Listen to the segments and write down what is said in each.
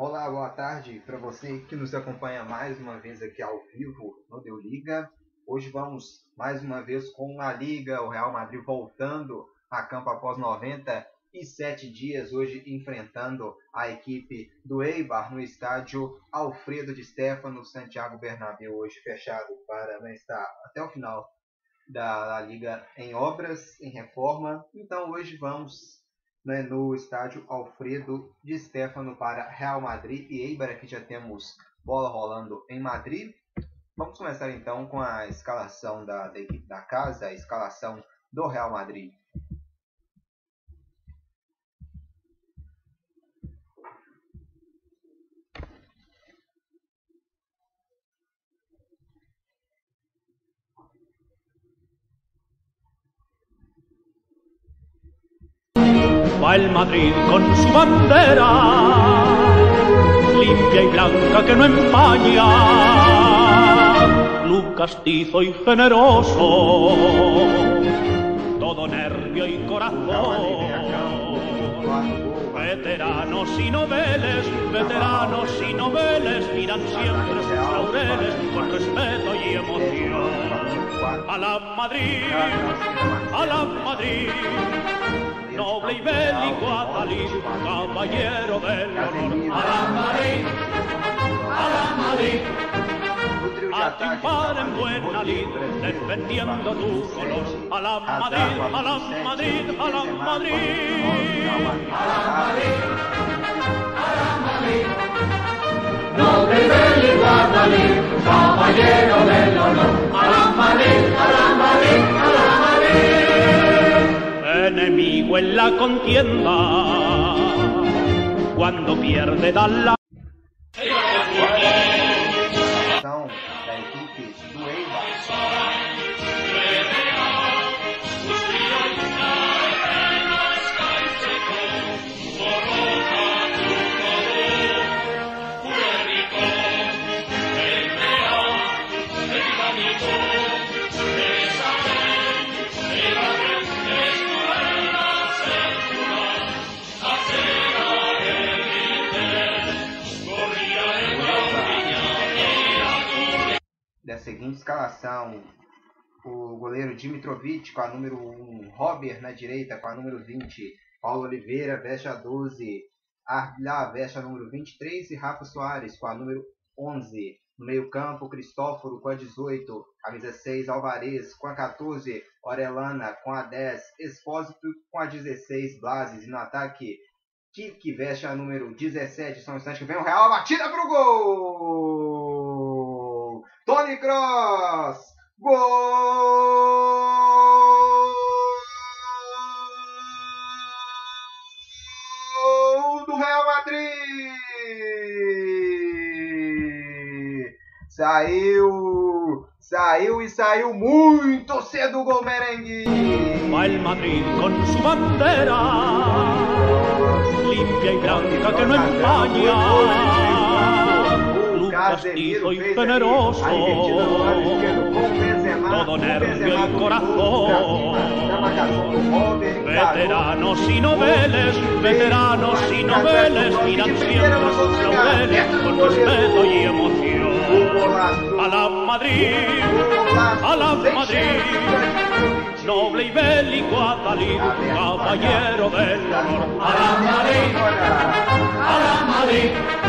Olá, boa tarde para você que nos acompanha mais uma vez aqui ao vivo no Deu Liga. Hoje vamos mais uma vez com a Liga, o Real Madrid voltando a campo após 97 dias, hoje enfrentando a equipe do Eibar no estádio Alfredo de Stefano, Santiago Bernabéu, hoje fechado para estar até o final da Liga em obras, em reforma. Então hoje vamos né, no estádio Alfredo de Stefano para Real Madrid e Eibar. Aqui já temos bola rolando em Madrid. Vamos começar então com a escalação da, da equipe da casa, a escalação do Real Madrid. Va el Madrid con su bandera, limpia y blanca que no empaña, club castizo y generoso, todo nervio y corazón. Veteranos y noveles, veteranos y noveles miran siempre sus laureles con respeto y emoción. A la Madrid, a la Madrid noble y bélico Atalí, caballero del honor. A la Madrid, a la Madrid, a triunfar en buena lid, defendiendo tu color. A la Madrid, a la Madrid, a la Madrid. A la Madrid, a la Madrid. Noble y bélico caballero del honor. A la Madrid, a la Madrid enemigo en la contienda. Cuando pierde da la seguinte escalação: o goleiro Dimitrovic com a número 1, Robert na direita com a número 20, Paulo Oliveira veste a 12, Arbilá veste a número 23 e Rafa Soares com a número 11. No meio-campo, Cristóforo com a 18, camisa 6, Alvarez com a 14, Orelana com a 10, Expósito com a 16, Blases. E no ataque, Kik veste a número 17. Só um instante que vem o Real, batida pro gol! Tony Cross! Gol do Real Madrid! Saiu, saiu e saiu muito cedo o gol merengue! Va el Madrid con su bandera, limpia y blanca que no empaña, castizo y generoso, todo nervio y corazón. Veteranos y noveles, veteranos y noveles miran siempre sus laureles con respeto y emoción. A la Madrid, a la Madrid, noble y bélico Atalí, caballero del honor. A la Madrid, a la Madrid,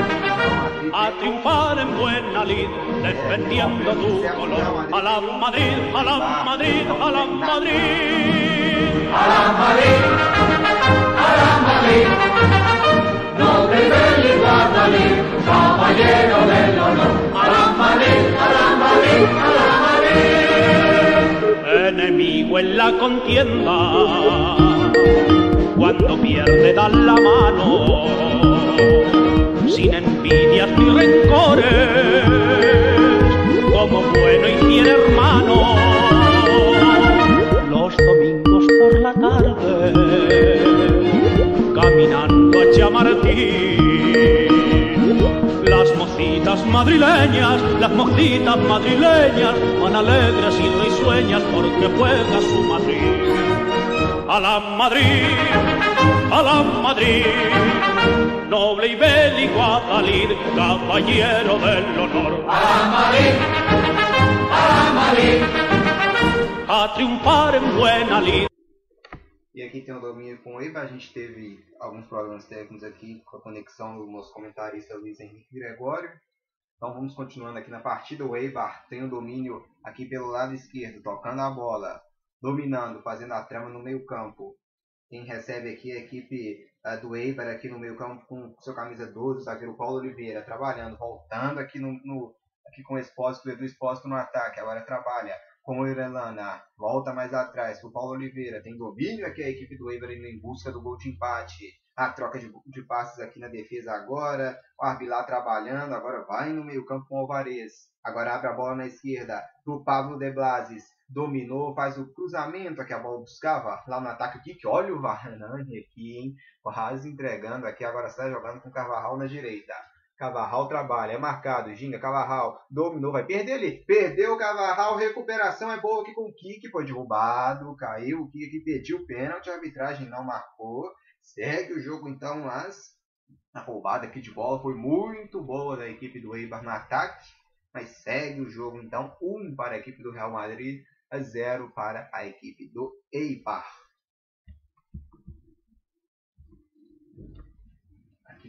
a triunfar en buena lid, defendiendo tu color. A la Madrid, a la Madrid, a la Madrid. A la Madrid, a la Madrid, noble y bélico Atalí, caballero del honor. A la Madrid, a la Madrid, a la Madrid. Enemigo en la contienda, cuando pierde dan la mano, sin envidias ni rencores, como bueno y fiel hermano. Los domingos por la tarde, caminando a Chamartín, las mocitas madrileñas, las mocitas madrileñas, van alegres y risueñas porque juega su Madrid. A la Madrid, a la Madrid, noble y bélico Adalid, caballero del honor. A Madrid, a Madrid, a triunfar en buena lid. E aqui tem o domínio com o Eibar. A gente teve alguns problemas técnicos aqui com a conexão do nosso comentarista Luiz Henrique Gregório. Então vamos continuando aqui na partida. O Eibar tem o domínio aqui pelo lado esquerdo, tocando a bola, dominando, fazendo a trama no meio campo. Quem recebe aqui é a equipe uh, do Eibar aqui no meio campo com seu camisa 12, o zagueiro Paulo Oliveira, trabalhando, voltando aqui no, no aqui com o Expósito, Edu Expósito no ataque, agora trabalha com o Irelana, volta mais atrás o Paulo Oliveira, tem domínio aqui a equipe do Eibar indo em busca do gol de empate, a troca de, de passes aqui na defesa agora, o Arbilá trabalhando, agora vai no meio campo com o Alvarez, agora abre a bola na esquerda para o Pablo De Blasis, dominou, faz o cruzamento aqui, a bola buscava lá no ataque o Kik, olha o Varnani aqui, hein, quase entregando aqui, agora está jogando com o Carvajal na direita, Cavarral trabalha, é marcado, Ginga, Cavarral, dominou, vai perder ali, perdeu o Cavarral, recuperação é boa aqui com o Kik, foi derrubado, caiu, o Kik aqui pediu o pênalti, a arbitragem não marcou, segue o jogo então, mas a roubada aqui de bola foi muito boa da equipe do Eibar no ataque, mas segue o jogo então, 1 um para a equipe do Real Madrid, a 0 para a equipe do Eibar.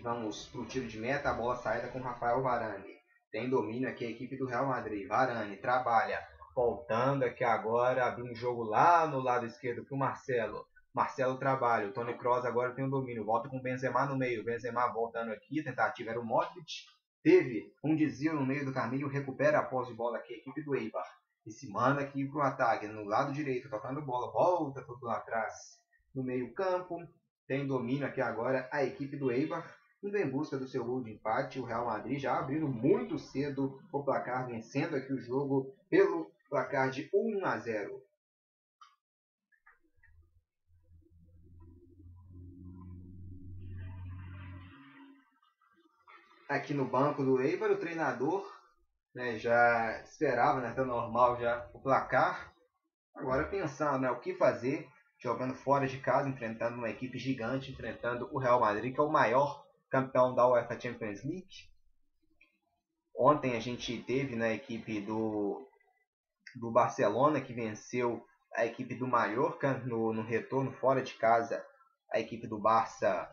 Vamos para o tiro de meta, a bola saída com Rafael Varane. Tem domínio aqui a equipe do Real Madrid. Varane trabalha, voltando aqui agora, abrindo um jogo lá no lado esquerdo para o Marcelo. Marcelo trabalha, o Tony Kroos agora tem o domínio, volta com o Benzema no meio. Benzema voltando aqui, tentativa era o Modric. Teve um desvio no meio do caminho, recupera a posse de bola aqui a equipe do Eibar. E se manda aqui para o ataque, no lado direito, tocando bola, volta tudo lá atrás. No meio campo, tem domínio aqui agora a equipe do Eibar indo em busca do seu gol de empate. O Real Madrid já abrindo muito cedo o placar, vencendo aqui o jogo pelo placar de 1 a 0. Aqui no banco do Eibar, o treinador né, já esperava, né, tá normal já o placar. Agora pensando né, o que fazer, jogando fora de casa, enfrentando uma equipe gigante, enfrentando o Real Madrid, que é o maior campeão da UEFA Champions League. Ontem a gente teve na equipe do, do Barcelona que venceu a equipe do Mallorca no, no retorno fora de casa. A equipe do Barça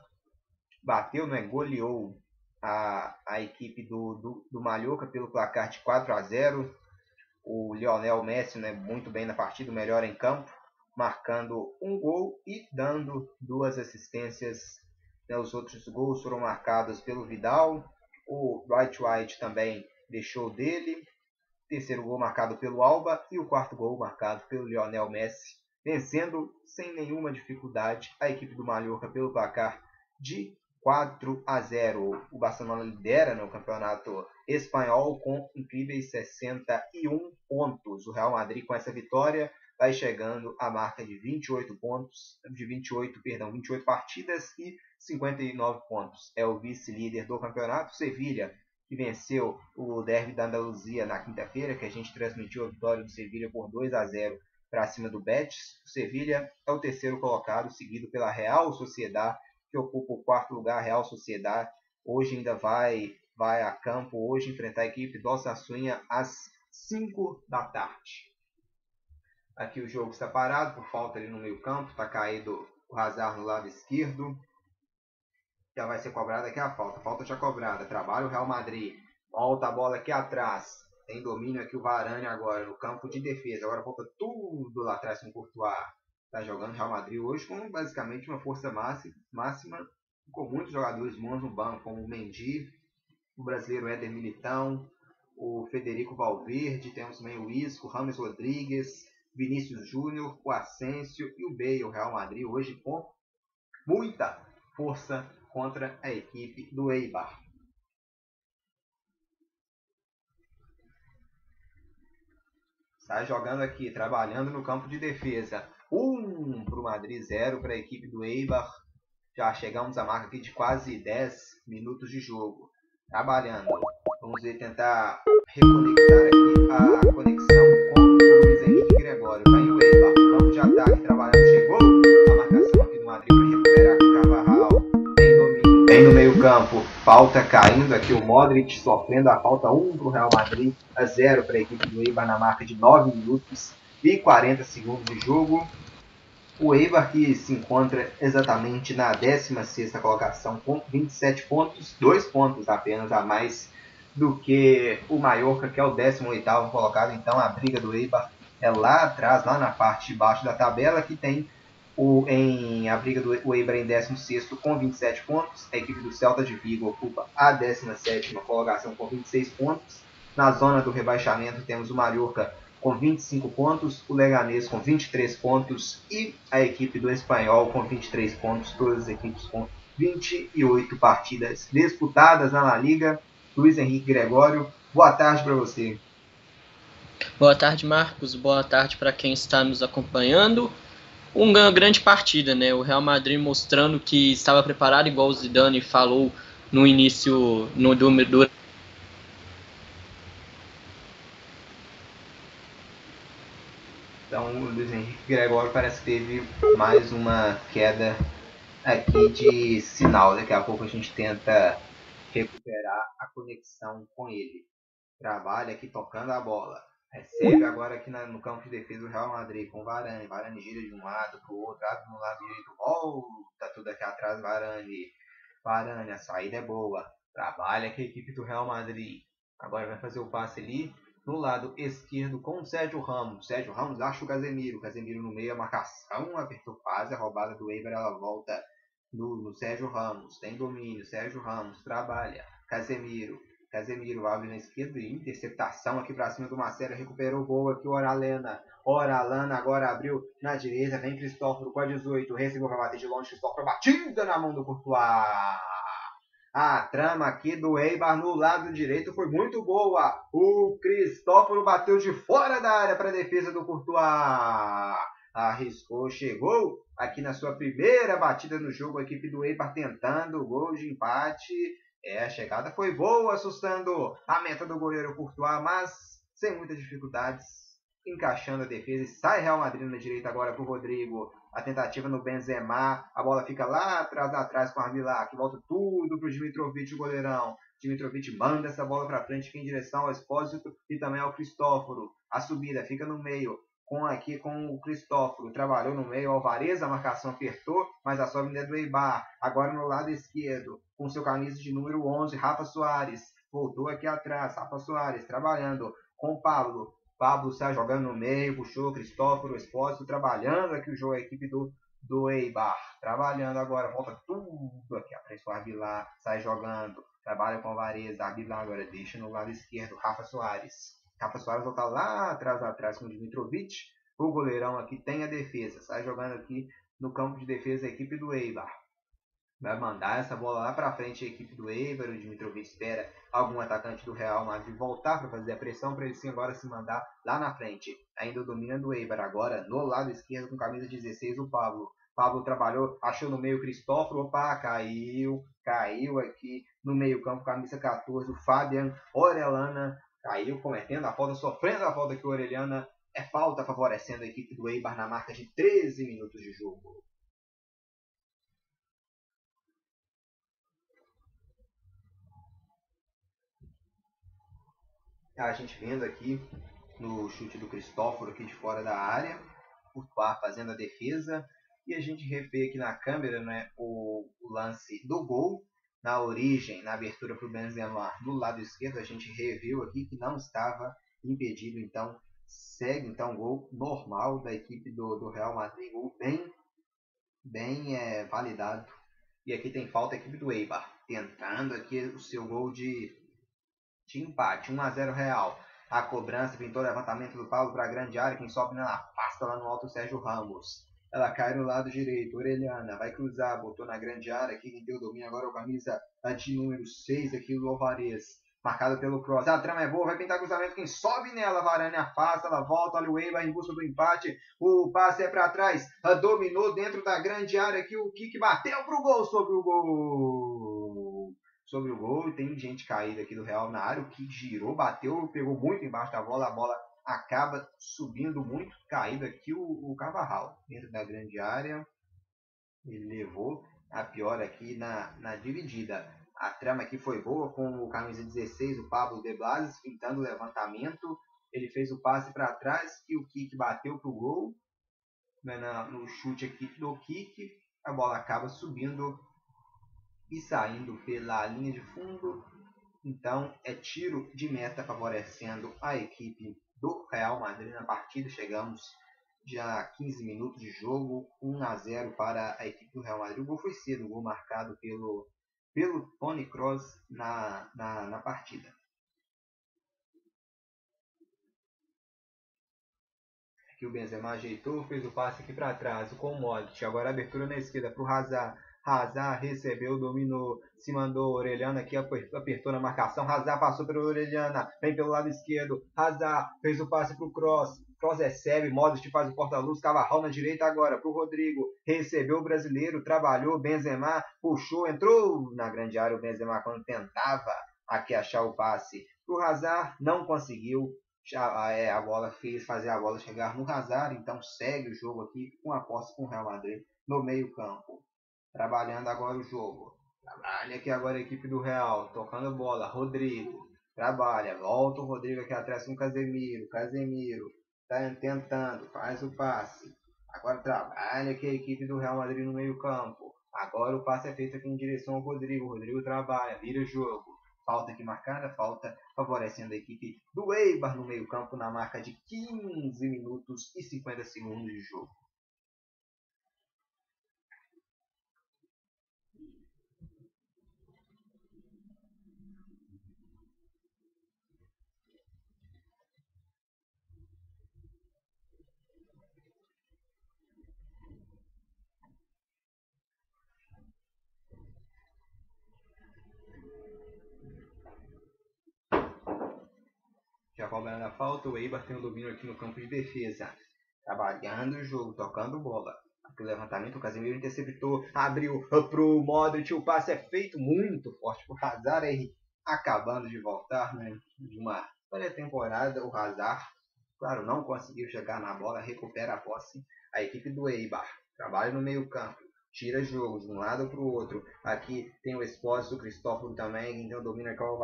bateu, né, goleou a, a equipe do, do, do Mallorca pelo placar de 4 a 0. O Lionel Messi né, muito bem na partida, melhor em campo, marcando um gol e dando duas assistências né, os outros gols foram marcados pelo Vidal. O White White também deixou dele. Terceiro gol marcado pelo Alba e o quarto gol marcado pelo Lionel Messi, vencendo sem nenhuma dificuldade a equipe do Mallorca pelo placar de 4 a 0. O Barcelona lidera no campeonato espanhol com incríveis 61 pontos. O Real Madrid com essa vitória vai chegando à marca de 28 pontos, de 28, perdão, 28 partidas e 59 pontos. É o vice-líder do campeonato. Sevilha, que venceu o Derby da Andaluzia na quinta-feira, que a gente transmitiu a vitória do Sevilha por 2 a 0 para cima do Betis. O Sevilha é o terceiro colocado, seguido pela Real Sociedade, que ocupa o quarto lugar. Real Sociedade hoje ainda vai vai a campo hoje enfrentar a equipe do Osasuna às 5 da tarde. Aqui o jogo está parado por falta ali no meio campo, está caído o Hazard no lado esquerdo já vai ser cobrada aqui a falta. Falta já cobrada. Trabalha o Real Madrid. Volta a bola aqui atrás. Tem domínio aqui o Varane agora no campo de defesa. Agora volta tudo lá atrás com o Courtois. Está jogando Real Madrid hoje com basicamente uma força máxima, com muitos jogadores bons no banco, como o Mendy, o brasileiro Éder Militão, o Federico Valverde, temos também o Isco, Rames Rodrigues, Vinícius Júnior, o Asensio e o Bale, o Real Madrid hoje com muita força contra a equipe do Eibar. Está jogando aqui, trabalhando no campo de defesa. 1 um para o Madrid, 0 para a equipe do Eibar. Já chegamos à marca aqui de quase 10 minutos de jogo. Trabalhando. Vamos ver, tentar reconectar aqui a conexão com o Luiz Henrique Gregório. Vai o Eibar, campo de ataque, trabalhando. Chegou a marcação aqui do Madrid para recuperar com o Carvajal. campo. Falta caindo aqui o Modric sofrendo a falta 1 para o Real Madrid, a 0 para a equipe do Eibar na marca de 9 minutos e 40 segundos de jogo. O Eibar que se encontra exatamente na 16ª colocação com 27 pontos, 2 pontos apenas a mais do que o Mallorca, que é o 18º colocado. Então a briga do Eibar é lá atrás, lá na parte de baixo da tabela, que tem o, em a briga do Eibar em 16 com 27 pontos. A equipe do Celta de Vigo ocupa a 17 colocação com 26 pontos. Na zona do rebaixamento temos o Mallorca com 25 pontos, o Leganês com 23 pontos e a equipe do Espanhol com 23 pontos, todas as equipes com 28 partidas disputadas na La Liga. Luiz Henrique Gregório, boa tarde para você. Boa tarde, Marcos. Boa tarde para quem está nos acompanhando. Uma grande partida, né? O Real Madrid mostrando que estava preparado, igual o Zidane falou no início no, do, do Então o Gregório parece que teve mais uma queda aqui de sinal. Daqui a pouco a gente tenta recuperar a conexão com ele. Trabalha aqui tocando a bola. Recebe agora aqui na, no campo de defesa do Real Madrid com Varane. Varane gira de um lado para o outro, abre no lado direito, volta tudo aqui atrás, Varane. Varane, a saída é boa. Trabalha aqui a equipe do Real Madrid. Agora vai fazer o passe ali no lado esquerdo com o Sérgio Ramos. Sérgio Ramos acha o Casemiro. Casemiro no meio, a marcação, apertou quase, a roubada do Eibar, ela volta no, no Sérgio Ramos. Tem domínio, Sérgio Ramos trabalha. Casemiro, Casemiro abre na esquerda interceptação aqui para cima do Marcelo. Recuperou o gol aqui o Oralena. Oralana agora abriu na direita. Vem Cristóforo com a 18. Recebeu para bater de longe. Cristóforo batida na mão do Courtois. A trama aqui do Eibar no lado direito foi muito boa. O Cristóforo bateu de fora da área para a defesa do Courtois. Arriscou, chegou aqui na sua primeira batida no jogo. A equipe do Eibar tentando o gol de empate. É, a chegada foi boa, assustando a meta do goleiro Courtois, mas sem muitas dificuldades, encaixando a defesa. E sai Real Madrid na direita agora para o Rodrigo. A tentativa no Benzema, a bola fica lá atrás, atrás com a Armilar, que volta tudo para o Dimitrovic, o goleirão. Dimitrovic manda essa bola para frente, fica em direção ao Expósito e também ao Cristóforo. A subida fica no meio, com aqui com o Cristóforo. Trabalhou no meio, Alvarez, a marcação apertou, mas a sobe é do Eibar. Agora no lado esquerdo, com seu camisa de número 11, Rafa Soares. Voltou aqui atrás, Rafa Soares trabalhando com o Pablo. Pablo está jogando no meio, puxou Cristóforo, Expósito, trabalhando aqui o jogo, a equipe do, do Eibar. Trabalhando agora, volta tudo aqui, apressou Arbilar, sai jogando, trabalha com Alvarez, Arbilar agora deixa no lado esquerdo, Rafa Soares. Rafa Soares volta lá atrás, atrás com o Dimitrovic. O goleirão aqui tem a defesa. Sai jogando aqui no campo de defesa a equipe do Eibar. Vai mandar essa bola lá para frente a equipe do Eibar. O Dimitrovic espera algum atacante do Real Madrid voltar para fazer a pressão para ele sim agora se mandar lá na frente. Ainda domina do Eibar agora no lado esquerdo com camisa 16 o Pablo. Pablo trabalhou, achou no meio o Cristóforo, opa, caiu, caiu aqui no meio campo, camisa 14, o Fabian Orelana Caiu cometendo a falta, sofrendo a falta que o Orelhana é falta favorecendo a equipe do Eibar na marca de 13 minutos de jogo. A gente vendo aqui no chute do Cristóforo aqui de fora da área, o Courtois fazendo a defesa e a gente revê aqui na câmera né, o, o lance do gol na origem, na abertura para o Benzema do lado esquerdo, a gente reviu aqui que não estava impedido, então segue então gol normal da equipe do, do Real Madrid, gol bem, bem é, validado. E aqui tem falta a equipe do Eibar, tentando aqui o seu gol de, de empate, 1 a 0 Real. A cobrança, pintou o levantamento do Paulo para a grande área, quem sobe na pasta lá no alto Sérgio Ramos. Ela cai no lado direito. Orelhana vai cruzar. Botou na grande área. Aqui quem o domínio agora é o camisa de número 6 aqui o Alvarez. Marcado pelo cross. A trama é boa. Vai pintar cruzamento. Quem sobe nela. Varane afasta. Ela volta. Olha o Eibar em busca do empate. O passe é para trás. Dominou dentro da grande área aqui. O kick bateu pro gol. Sobre o gol. Sobre o gol. E tem gente caída aqui do Real na área. O kick girou. Bateu. Pegou muito embaixo da bola. A bola acaba subindo muito, caído aqui o, o dentro da grande área. Ele levou a pior aqui na, na dividida. A trama aqui foi boa com o camisa 16, o Pablo De Blasis, pintando o levantamento. Ele fez o passe para trás e o kick bateu pro gol. Né, no chute aqui do kick, a bola acaba subindo e saindo pela linha de fundo. Então é tiro de meta favorecendo a equipe do Real Madrid na partida. Chegamos já 15 minutos de jogo, 1 a 0 para a equipe do Real Madrid. O gol foi cedo, o gol marcado pelo pelo Tony Kroos na, na, na partida. Aqui o Benzema ajeitou, fez o passe aqui para trás com o Modric. Agora a abertura na esquerda para o Hazard. Hazard recebeu, dominou, se mandou Orelhana aqui, apertou na marcação. Hazard passou pela Orelhana, vem pelo lado esquerdo. Hazard fez o passe para o Cross. Cross recebe, Modric faz o porta-luz, Cavarral na direita agora para o Rodrigo. Recebeu o brasileiro, trabalhou, Benzema puxou, entrou na grande área o Benzema quando tentava aqui achar o passe. O Hazard não conseguiu, já, é, a bola fez fazer a bola chegar no Hazard, então segue o jogo aqui com a posse com o Real Madrid no meio campo. Trabalhando agora o jogo. Trabalha aqui agora a equipe do Real, tocando bola, Rodrigo. Trabalha, volta o Rodrigo aqui atrás com o Casemiro. Casemiro Tá tentando, faz o passe. Agora trabalha aqui a equipe do Real Madrid no meio campo. Agora o passe é feito aqui em direção ao Rodrigo. O Rodrigo trabalha, vira o jogo. Falta aqui marcada, falta favorecendo a equipe do Eibar no meio campo na marca de 15 minutos e 50 segundos de jogo. Já cobrando a falta, o Eibar tem o domínio aqui no campo de defesa. Trabalhando o jogo, tocando bola. Aqui o levantamento, o Casemiro interceptou, abriu pro Modric, o passe é feito muito forte pro Hazard, aí acabando de voltar né, de uma pré-temporada, o Hazard, claro, não conseguiu chegar na bola, recupera a posse, a equipe do Eibar, trabalha no meio campo, tira jogo de um lado para o outro. Aqui tem o Espósito, o Cristóforo também, então domina com o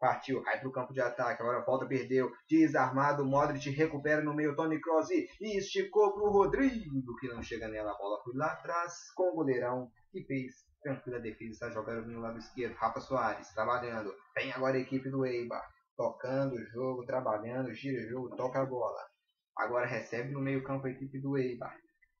partiu, cai para o campo de ataque, agora volta, perdeu, desarmado, Modric recupera no meio, Tony Kroos e esticou para o Rodrigo, que não chega nela, a bola foi lá atrás com o goleirão que fez tranquila defesa, está jogando no lado esquerdo, Rafa Soares trabalhando, vem agora a equipe do Eibar, tocando o jogo, trabalhando, gira o jogo, toca a bola. Agora recebe no meio campo a equipe do Eibar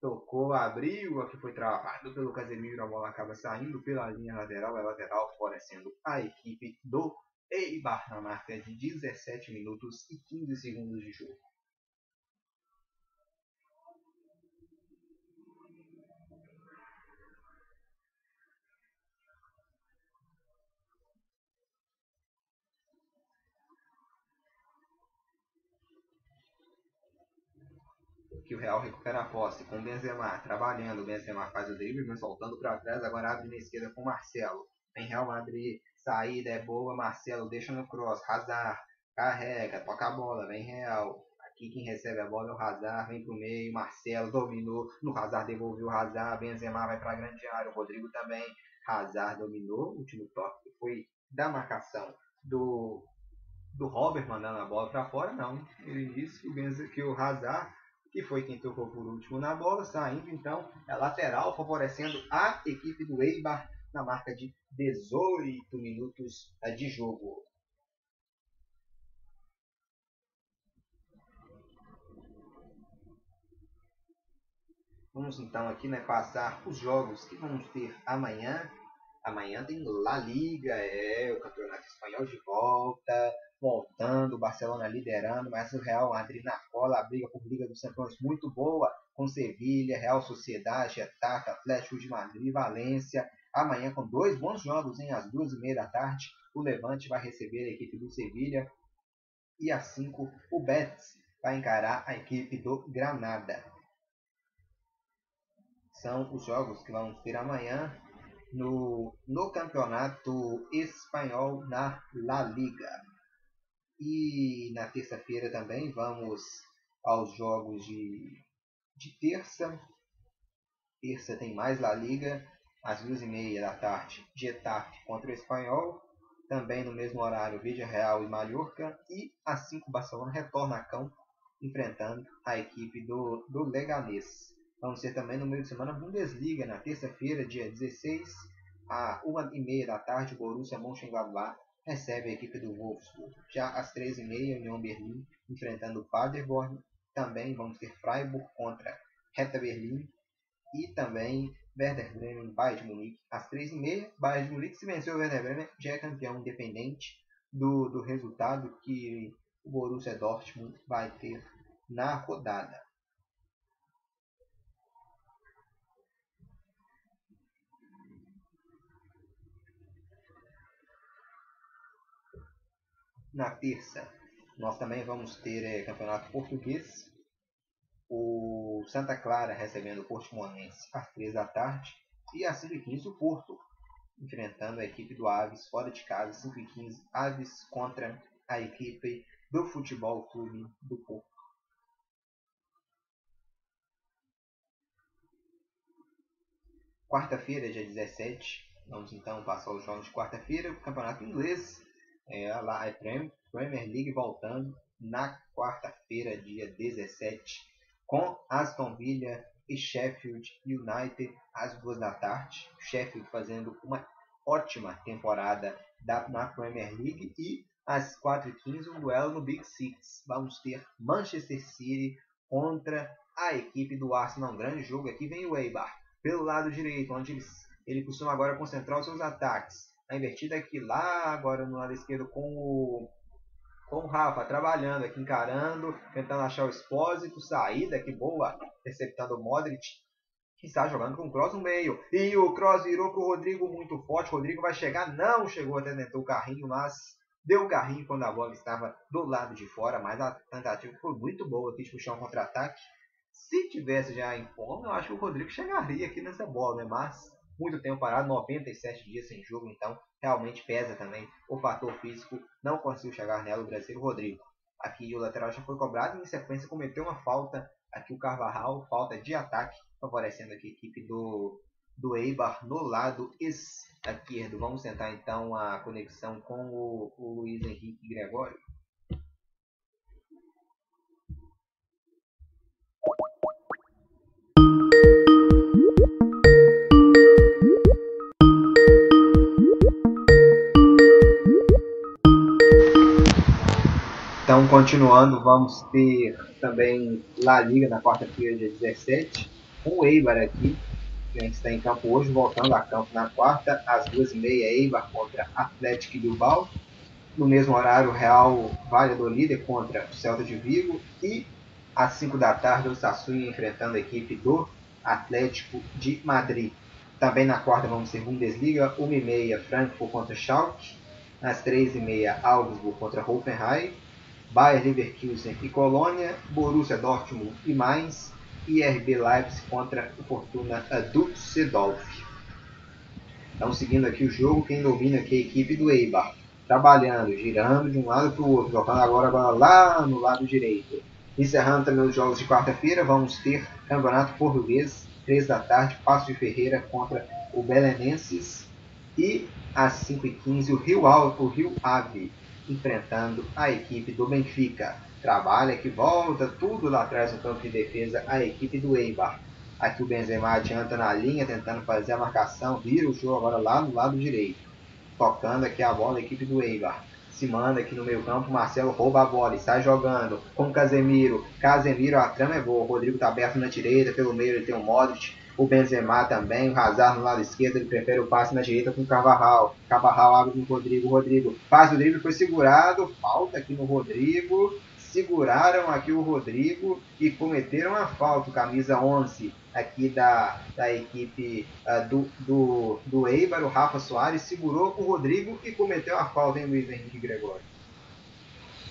tocou, abriu, aqui foi travado pelo Casemiro, a bola acaba saindo pela linha lateral, é lateral, favorecendo a equipe do Eibar na marca de 17 minutos e 15 segundos de jogo. Que o Real recupera a posse com o Benzema trabalhando. O Benzema faz o drible, mas soltando para trás. Agora abre na esquerda com o Marcelo. Em Real Madrid, saída é boa. Marcelo deixa no cross. Hazard carrega, toca a bola, vem Real. Aqui quem recebe a bola é o Hazard, vem pro meio. Marcelo dominou. No Hazard devolveu o Hazard. Benzema vai para a grande área. O Rodrigo também. Hazard dominou. O último toque foi da marcação do do Robert mandando a bola para fora, não. Ele disse que o, que o Hazard que foi quem tocou por último na bola, saindo então é lateral, favorecendo a equipe do Eibar na marca de 18 minutos de jogo. Vamos então aqui né, passar os jogos que vamos ter amanhã. Amanhã tem La Liga, é o Campeonato Espanhol de volta voltando, o Barcelona liderando, mas o Real Madrid na cola, a briga por Liga dos Campeões muito boa, com Sevilha, Real Sociedade, Getafe, Atlético de Madrid, Valência. Amanhã com dois bons jogos, em às duas e meia da tarde, o Levante vai receber a equipe do Sevilha e às cinco o Betis vai encarar a equipe do Granada. São os jogos que vamos ter amanhã no, no campeonato espanhol na La Liga. E na terça-feira também vamos aos jogos de, de terça. Terça tem mais La Liga. às duas e meia da tarde, Getafe contra o Espanhol. Também no mesmo horário, Vídea Real e Mallorca. E às 5 o Barcelona retorna a campo, enfrentando a equipe do, do Leganês. Vamos ter também no meio de semana Bundesliga, na terça-feira, dia 16, às 1 e meia da tarde, Borussia Mönchengladbach recebe a equipe do Wolfsburg. Já às 13h30, União Berlim enfrentando Paderborn. Também vamos ter Freiburg contra Hertha Berlim. E também Werder Bremen, Bayern de Munique, às 3h30. Bayern de Munique, se venceu o Werder Bremen, já é campeão independente do, do resultado que o Borussia Dortmund vai ter na rodada. Na terça, nós também vamos ter é, campeonato português. O Santa Clara recebendo o Portimonense às 3 da tarde. E às 5h15 o Porto, enfrentando a equipe do Aves fora de casa. 5h15 Aves contra a equipe do Futebol Clube do Porto. Quarta-feira, dia 17, vamos então passar os jogos de quarta-feira. O campeonato inglês é, lá, a Premier League voltando na quarta-feira, dia 17, com Aston Villa e Sheffield United às duas da tarde. Sheffield fazendo uma ótima temporada da, na Premier League e às 4h15 um duelo no Big Six. Vamos ter Manchester City contra a equipe do Arsenal. Um grande jogo aqui vem o Eibar pelo lado direito, onde ele, ele costuma agora concentrar os seus ataques a invertida aqui lá, agora no lado esquerdo com o, com o Rafa trabalhando aqui, encarando, tentando achar o Expósito, saída, que boa, interceptando o Modric, que está jogando com o Cross no meio. E o Cross virou para o Rodrigo muito forte, o Rodrigo vai chegar, não chegou até dentro do carrinho, mas deu o carrinho quando a bola estava do lado de fora, mas a tentativa foi muito boa aqui de puxar um contra-ataque. Se tivesse já em forma, eu acho que o Rodrigo chegaria aqui nessa bola, né? Mas muito tempo parado, 97 dias sem jogo, então realmente pesa também o fator físico. Não conseguiu chegar nela o brasileiro Rodrigo. Aqui o lateral já foi cobrado e em sequência cometeu uma falta. Aqui o Carvajal, falta de ataque, favorecendo aqui a equipe do, do Eibar no lado esquerdo. Vamos tentar então a conexão com o, o Luiz Henrique Gregório. Então, continuando, vamos ter também La Liga na quarta-feira, dia 17, com o Eibar aqui, que está em campo hoje, voltando a campo na quarta, às duas e meia, Eibar contra Atlético Bilbao. No mesmo horário, Real Valladolid contra o Celta de Vigo. E às 5 da tarde, o Sassuolo enfrentando a equipe do Atlético de Madrid. Também na quarta vamos ter Bundesliga, 1h30 Frankfurt contra Schalke, às 3h30 Augsburg contra Hoffenheim, Bayer Leverkusen e Colônia, Borussia Dortmund e Mainz e RB Leipzig contra o Fortuna Düsseldorf. Então, seguindo aqui o jogo, quem domina aqui é a equipe do Eibar, trabalhando, girando de um lado para o outro, jogando agora, lá no lado direito. Encerrando também os jogos de quarta-feira, vamos ter Campeonato Português, 3 da tarde, Passo de Ferreira contra o Belenenses e às 5h15 o Rio, o Rio Ave enfrentando a equipe do Benfica. Trabalha que volta tudo lá atrás no campo de defesa a equipe do Eibar. Aqui o Benzema adianta na linha, tentando fazer a marcação, vira o jogo agora lá no lado direito. Tocando aqui a bola da equipe do Eibar. Se manda aqui no meio campo, Marcelo rouba a bola e sai jogando com Casemiro. Casemiro, a trama é boa. O Rodrigo tá aberto na direita, pelo meio ele tem o Modric o Benzema também, o Hazard no lado esquerdo, ele prefere o passe na direita com o Carvajal. Carvajal abre no Rodrigo, Rodrigo faz o drible, foi segurado, falta aqui no Rodrigo, seguraram aqui o Rodrigo e cometeram a falta, camisa 11 aqui da, da equipe uh, do, do, do Eibar, o Rafa Soares, segurou o Rodrigo e cometeu a falta em Luiz Henrique Gregório.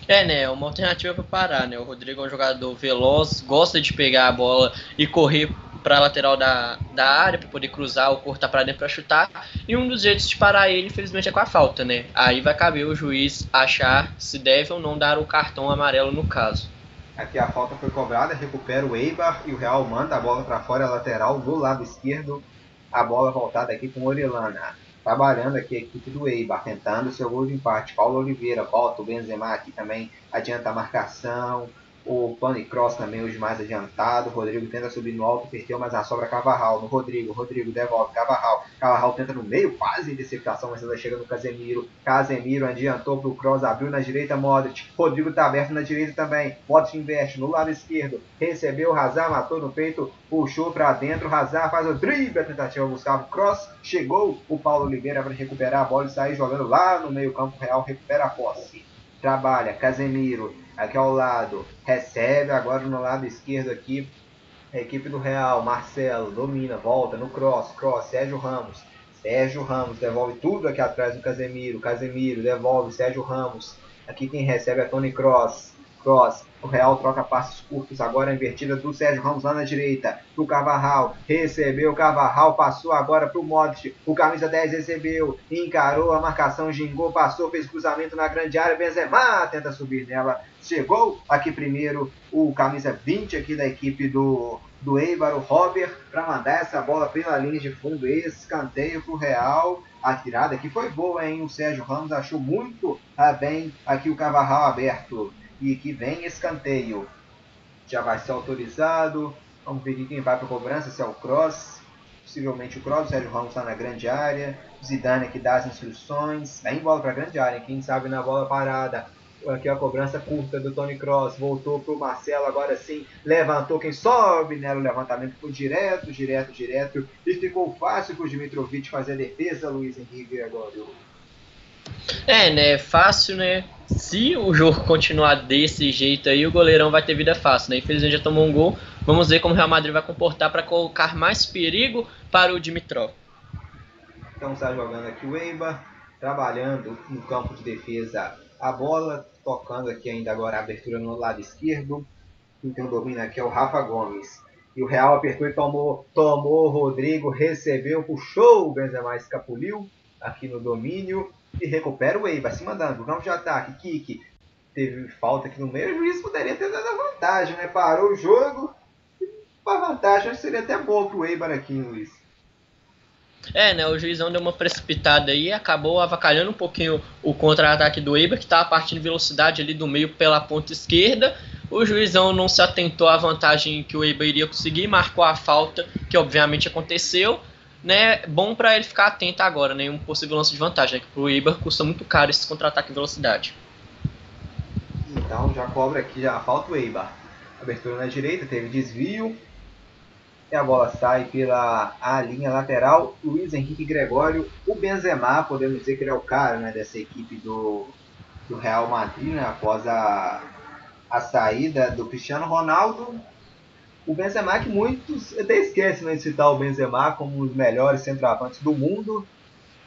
É, né? Uma alternativa para parar, né? O Rodrigo é um jogador veloz, gosta de pegar a bola e correr para a lateral da, da área para poder cruzar ou cortar para dentro para chutar. E um dos jeitos de parar ele, infelizmente, é com a falta, né? Aí vai caber o juiz achar se deve ou não dar o cartão amarelo no caso. Aqui a falta foi cobrada, recupera o Eibar e o Real manda a bola para fora, lateral do lado esquerdo a bola voltada aqui com Orelana. Trabalhando aqui a equipe do Eibar, tentando seu gol de empate. Paulo Oliveira volta, o Benzema aqui também adianta a marcação. O Tony Cross também hoje mais adiantado. O Rodrigo tenta subir no alto, perdeu, mas a sobra Cavarral no Rodrigo. Rodrigo devolve Cavarral. Cavarral tenta no meio, quase interceptação, mas ela chega no Casemiro. Casemiro adiantou pro Cross, abriu na direita Modric. Rodrigo tá aberto na direita também. Modric investe no lado esquerdo. Recebeu, Hazard matou no peito, puxou para dentro. Hazard faz o drible, a tentativa Gustavo Cross. Chegou o Paulo Oliveira para recuperar a bola e sair jogando lá no meio campo real. Recupera a posse. Trabalha, Casemiro aqui ao lado, recebe agora no lado esquerdo aqui, a equipe do Real, Marcelo, domina, volta no cross, cross, Sérgio Ramos, Sérgio Ramos devolve tudo aqui atrás do Casemiro, Casemiro devolve, Sérgio Ramos, aqui quem recebe é Tony Cross, Cross, o Real troca passos curtos, agora invertida do Sérgio Ramos lá na direita. Pro Cavarral. Recebeu o Cavarral, passou agora pro Modric. O camisa 10 recebeu, encarou a marcação, gingou, passou, fez cruzamento na grande área. Benzema tenta subir nela. Chegou aqui primeiro o camisa 20 aqui da equipe do, do Eibar, o Robert, para mandar essa bola pela linha de fundo. Escanteio pro Real. A tirada aqui foi boa, hein? O Sérgio Ramos achou muito ah, bem aqui o Cavarral aberto. E que vem escanteio. Já vai ser autorizado. Vamos ver quem vai para a cobrança, se é o Cross. Possivelmente o Cross, o Sérgio Ramos está na grande área. Zidane aqui dá as instruções. Vem bola para a grande área, quem sabe na bola parada. Aqui a cobrança curta do Tony Cross. Voltou para o Marcelo, agora sim. Levantou quem sobe, né? O levantamento foi direto, direto, direto. E ficou fácil para o Dimitrovic fazer a defesa, Luiz Henrique agora. É, né? Fácil, né? Se o jogo continuar desse jeito aí, o goleirão vai ter vida fácil, né? Infelizmente já tomou um gol. Vamos ver como o Real Madrid vai comportar para colocar mais perigo para o Dimitrov. Então está jogando aqui o Eibar, trabalhando no campo de defesa a bola, tocando aqui ainda agora a abertura no lado esquerdo. Quem tem o domínio aqui é o Rafa Gomes. E o Real apertou e tomou, tomou, Rodrigo recebeu, puxou, o Benzema escapuliu aqui no domínio e recupera o Eibar, se mandando, campo de ataque, kick, teve falta aqui no meio, o juiz poderia ter dado a vantagem, né? Parou o jogo, a vantagem seria até boa pro Eibar aqui, Luiz. É, né? O juizão deu uma precipitada aí, acabou avacalhando um pouquinho o contra-ataque do Eibar, que estava partindo velocidade ali do meio pela ponta esquerda. O juizão não se atentou à vantagem que o Eibar iria conseguir, marcou a falta, que obviamente aconteceu né, bom para ele ficar atento agora, né, um possível lance de vantagem, né, que pro Ibar custa muito caro esse contra-ataque em velocidade. Então já cobra aqui, já falta o Eibar. Abertura na direita, teve desvio. E a bola sai pela a linha lateral. Luiz Henrique Gregório, o Benzema, podemos dizer que ele é o cara né, dessa equipe do, do Real Madrid, né, após a, a saída do Cristiano Ronaldo o Benzema que muitos até esquecem né, de citar o Benzema como um dos melhores centroavantes do mundo.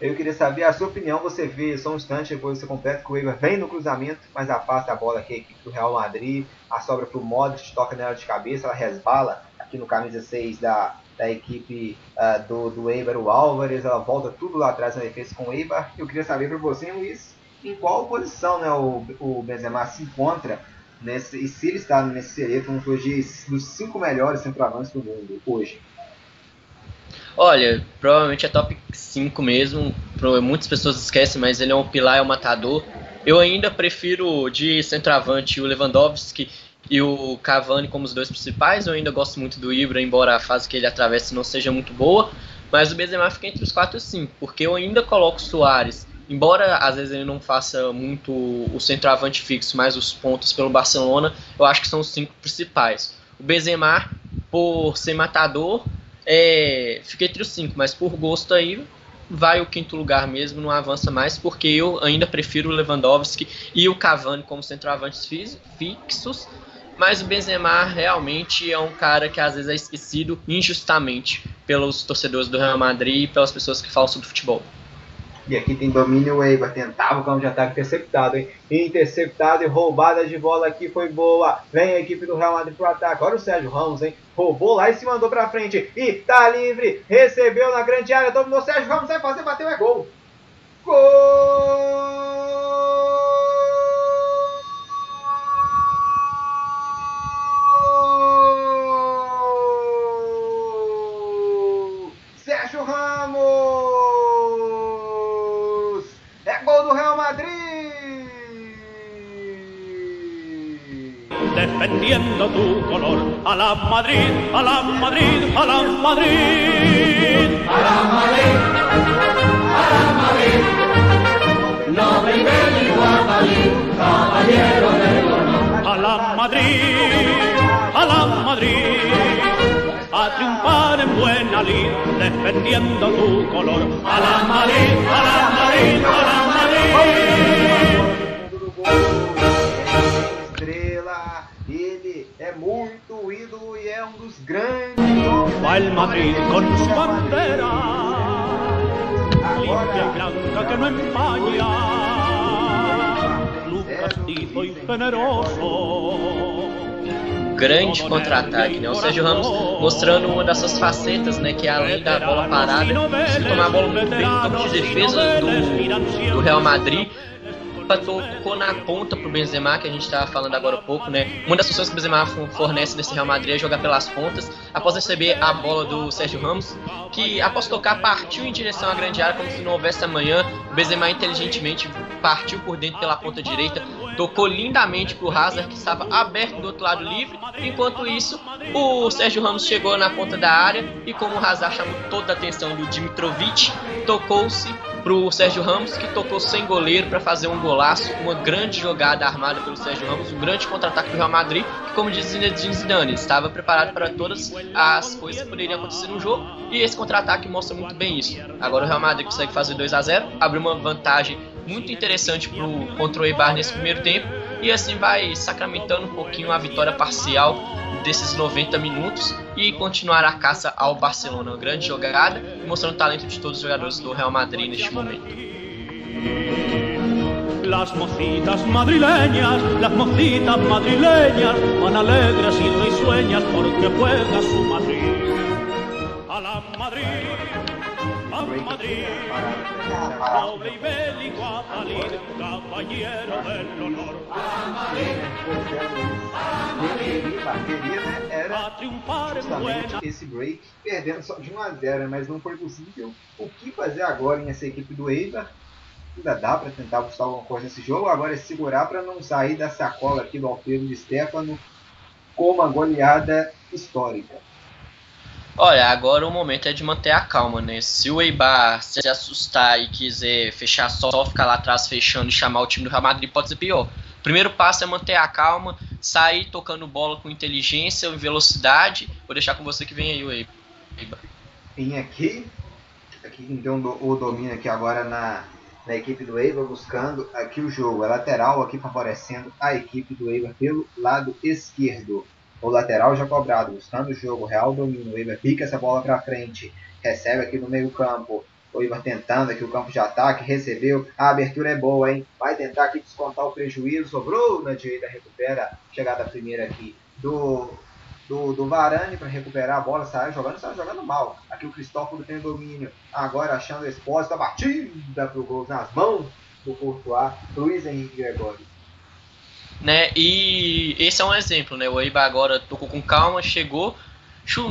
Eu queria saber a sua opinião. Você vê só um instante, depois você completa que o Eibar vem no cruzamento, mas afasta a bola aqui, aqui do Real Madrid. A sobra para o Modric, toca nela de cabeça, ela resbala aqui no camisa 6 da, da equipe uh, do, do Eibar, o Álvares. Ela volta tudo lá atrás na defesa com o Eibar. Eu queria saber para você, Luiz, em qual posição né, o, o Benzema se encontra nesse, e se ele está nesse seleto, um dos, dos cinco melhores centroavantes do mundo hoje? Olha, provavelmente é top 5 mesmo. Muitas pessoas esquecem, mas ele é um pilar, é um matador. Eu ainda prefiro de centroavante o Lewandowski e o Cavani como os dois principais. Eu ainda gosto muito do Ibra, embora a fase que ele atravessa não seja muito boa. Mas o Benzema fica entre os 4 e 5, porque eu ainda coloco o Soares embora às vezes ele não faça muito o centroavante fixo, mas os pontos pelo Barcelona, eu acho que são os cinco principais. O Benzema, por ser matador, é, entre os cinco, mas por gosto aí vai o quinto lugar mesmo, não avança mais, porque eu ainda prefiro o Lewandowski e o Cavani como centroavantes fixos, mas o Benzema realmente é um cara que às vezes é esquecido injustamente pelos torcedores do Real Madrid e pelas pessoas que falam sobre futebol. E aqui tem domínio Eibar, tentava o campo de ataque interceptado, hein? Interceptado e roubada de bola aqui foi boa. Vem a equipe do Real Madrid pro ataque. Olha o Sérgio Ramos, hein? Roubou lá e se mandou pra frente. E tá livre. Recebeu na grande área. Dominou Sérgio Ramos. Vai fazer, bateu, é gol. Gol! Tu color. A la Madrid, a la Madrid, a la Madrid. A la Madrid, a la Madrid. Y bélico Madrid, caballero del honor. A la Madrid, a la Madrid. A triunfar en buena lid, defendiendo tu color. A la Madrid, a la Madrid, a la Madrid. El Madrid con su bandera, limpia y blanca que no empaña, club castizo y generoso. grande contra-ataque, né? O Sérgio Ramos mostrando uma das suas facetas, né? Que é além da bola parada, se tomar a bola muito bem no campo de defesa do, do Real Madrid, tocou na ponta pro Benzema, que a gente estava falando agora há pouco, né? Uma das funções que o Benzema fornece nesse Real Madrid é jogar pelas pontas, após receber a bola do Sérgio Ramos, que após tocar partiu em direção à grande área como se não houvesse amanhã. O Benzema inteligentemente partiu por dentro pela ponta direita, tocou lindamente pro Hazard que estava aberto do outro lado livre. Enquanto isso, o Sérgio Ramos chegou na ponta da área e como o Hazard chamou toda a atenção do Dimitrovic, tocou-se pro Sérgio Ramos que tocou sem goleiro para fazer um golaço, uma grande jogada armada pelo Sérgio Ramos, um grande contra-ataque do Real Madrid, que como diz Zinedine Zidane, estava preparado para todas as coisas que poderiam acontecer no jogo e esse contra-ataque mostra muito bem isso. Agora o Real Madrid consegue fazer 2 a 0, abre uma vantagem muito interessante pro contra o Eibar nesse primeiro tempo e assim vai sacramentando um pouquinho a vitória parcial desses 90 minutos e continuar a caça ao Barcelona. Uma grande jogada mostrando o talento de todos os jogadores do Real Madrid neste momento. Las mocitas madrileñas, las mocitas madrileñas van alegres y risueñas porque juega su Madrid. Noble y bélico a salir, caballero né? A triunfar buena esse break, perdendo só de 1 a 0, mas não foi possível. O que fazer agora nessa equipe do Eibar? Ainda dá para tentar buscar alguma coisa nesse jogo, agora é segurar para não sair da sacola aqui do Alfredo de Stefano com uma goleada histórica. Olha, agora o momento é de manter a calma, né? Se o Eibar se assustar e quiser fechar só, ficar lá atrás fechando e chamar o time do Real Madrid, pode ser pior. O primeiro passo é manter a calma, sair tocando bola com inteligência e velocidade. Vou deixar com você que vem aí o Eibar. Vem aqui, aqui então do- o domínio aqui agora na, na equipe do Eibar, buscando aqui o jogo. A lateral aqui favorecendo a equipe do Eibar pelo lado esquerdo. O lateral já cobrado, buscando o jogo. Real domínio. O Eibar pica essa bola para frente. Recebe aqui no meio campo. O Eibar tentando aqui o campo de ataque. Recebeu. A abertura é boa, hein? Vai tentar aqui descontar o prejuízo. Sobrou na direita. Recupera. Chegada primeira aqui do do, do Varane para recuperar a bola, saiu jogando, saiu jogando mal. Aqui o Cristóforo tem domínio, agora achando o Espósito, a batida pro gol nas mãos do Courtois, Luiz Henrique Gregório. Né? E esse é um exemplo, né? O Eibar agora tocou com calma, chegou.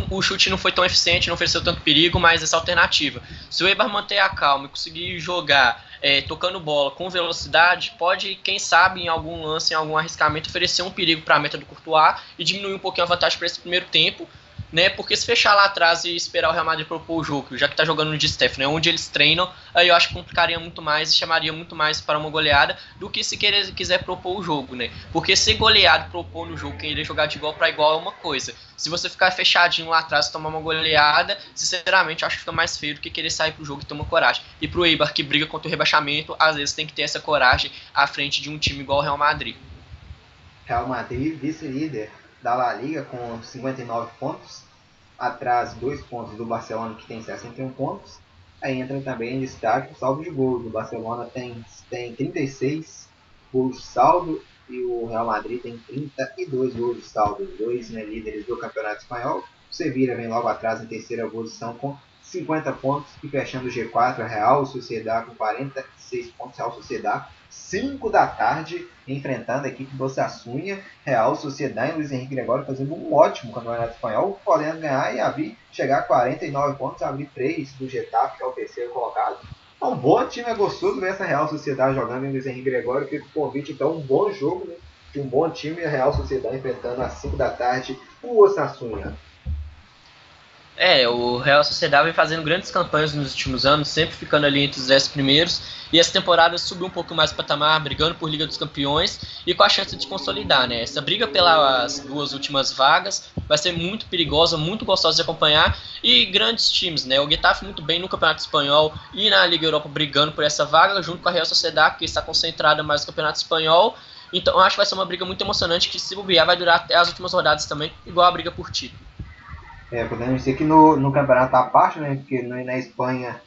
O chute não foi tão eficiente, não ofereceu tanto perigo, mas essa alternativa. Se o Eibar manter a calma e conseguir jogar é, tocando bola com velocidade, pode, quem sabe, em algum lance, em algum arriscamento, oferecer um perigo para a meta do Courtois e diminuir um pouquinho a vantagem para esse primeiro tempo. Né, porque se fechar lá atrás e esperar o Real Madrid propor o jogo, já que tá jogando no Di Stefano, né, onde eles treinam, aí eu acho que complicaria muito mais e chamaria muito mais para uma goleada do que se querer, quiser propor o jogo, né? Porque ser goleado propor no jogo, querer jogar de igual para igual é uma coisa. Se você ficar fechadinho lá atrás e tomar uma goleada, sinceramente, eu acho que fica mais feio do que querer sair pro jogo e tomar coragem. E pro Eibar, que briga contra o rebaixamento, às vezes tem que ter essa coragem à frente de um time igual o Real Madrid. Real Madrid, vice-líder da La Liga com 59 pontos, atrás dois pontos do Barcelona que tem 61 pontos. Aí entra também em destaque o saldo de gols. O Barcelona tem, tem 36 gols de saldo e o Real Madrid tem 32 gols de saldo. Dois né, líderes do Campeonato Espanhol. O Sevilla vem logo atrás em terceira posição com 50 pontos e fechando o G4 Real Sociedade com 46 pontos. Real Sociedade 5 da tarde, enfrentando a equipe do Osasuna, Real Sociedade e Luiz Henrique Gregório fazendo um ótimo campeonato espanhol, podendo ganhar e abrir, chegar a 49 pontos, abrir 3 do Getafe, que é o terceiro colocado. É um bom time, é gostoso ver essa Real Sociedade jogando em Luiz Henrique Gregório, fica o convite, então, um bom jogo, né? De um bom time, a Real Sociedade enfrentando às 5 da tarde o Osasuna. É, o Real Sociedade vem fazendo grandes campanhas nos últimos anos, sempre ficando ali entre os 10 primeiros. E essa temporada subiu um pouco mais o patamar, brigando por Liga dos Campeões e com a chance de consolidar, né? Essa briga pelas duas últimas vagas vai ser muito perigosa, muito gostosa de acompanhar. E grandes times, né? O Getafe muito bem no Campeonato Espanhol e na Liga Europa brigando por essa vaga, junto com a Real Sociedade, que está concentrada mais no Campeonato Espanhol. Então acho que vai ser uma briga muito emocionante, que se bobear vai durar até as últimas rodadas também, igual a briga por título. É, podemos dizer que no, no campeonato à parte, né? Porque na Espanha,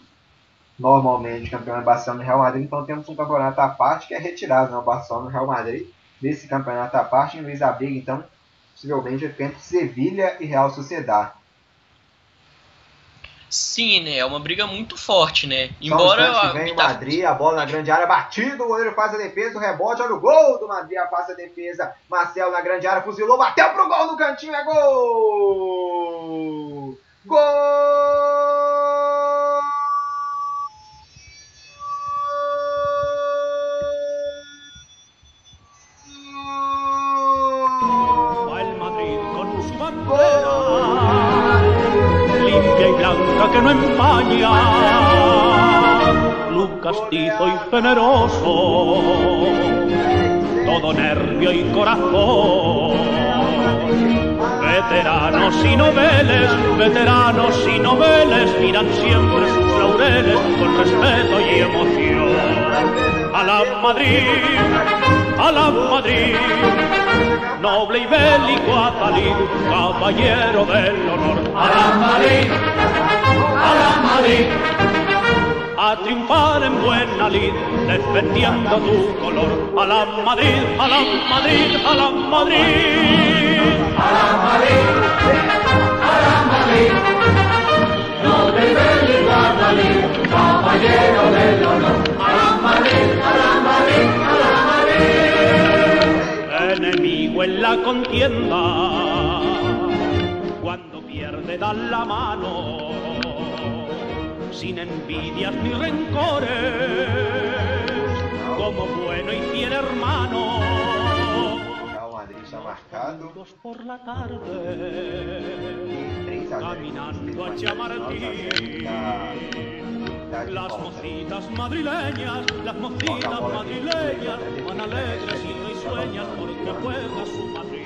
normalmente, o campeão é Barcelona e Real Madrid, então temos um campeonato à parte que é retirado, né? O Barcelona e Real Madrid desse campeonato à parte, em vez da briga, então, possivelmente, é entre Sevilha e Real Sociedade. Sim, né? É uma briga muito forte, né? Embora Só um vem o Madrid, a bola na grande área, batido, o goleiro faz a defesa, o rebote, olha o gol do Madrid, faz a defesa. Marcel na grande área, fuzilou, bateu pro gol no cantinho, é gol! Gol! Empaña, luz castizo y generoso, todo nervio y corazón. Veteranos y noveles, veteranos y noveles miran siempre sus laureles con respeto y emoción. A la Madrid, a la Madrid, noble y bélico Atalid, caballero del honor. A la Madrid a la Madrid. A triunfar en buena lid, defendiendo tu color. A la Madrid, a la Madrid, a la Madrid. A la Madrid, a la Madrid. No te del Guadalí, caballero del honor. A la Madrid, a la Madrid, a la Madrid. Enemigo en la contienda, cuando pierde dan la mano sin envidias ni rencores, como bueno y fiel hermano. por la tarde, caminando a Chamartín. Las mocitas madrileñas, las mocitas madrileñas, van alegres y risueñas porque juega su Madrid.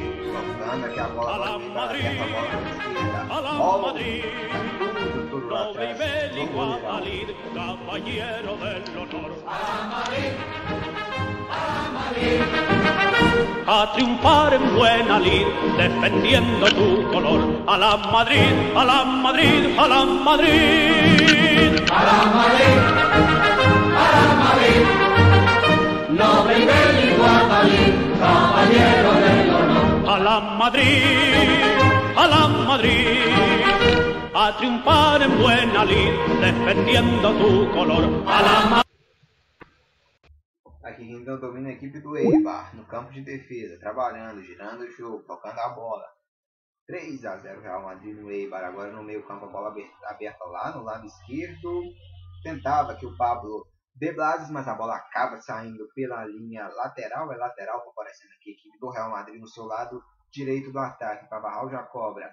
A la Madrid, a la Madrid. Noble y bélico caballero del honor. A Madrid, a Madrid. A triunfar en buena lid, defendiendo tu color. A la Madrid, a la Madrid, a la Madrid. A la Madrid, a la Madrid. Noble y bélico caballero del honor. A la Madrid, a la Madrid a triunfar en buena lid, defendiendo tu color. A la Aqui quem então domina a equipe do Eibar, no campo de defesa, trabalhando, girando o jogo, tocando a bola. 3 a 0 Real Madrid no Eibar, agora no meio campo a bola aberta lá no lado esquerdo. Tentava que o Pablo de Blases, mas a bola acaba saindo pela linha lateral, é lateral, aparecendo aqui a equipe do Real Madrid no seu lado direito do ataque. Pavarral já cobra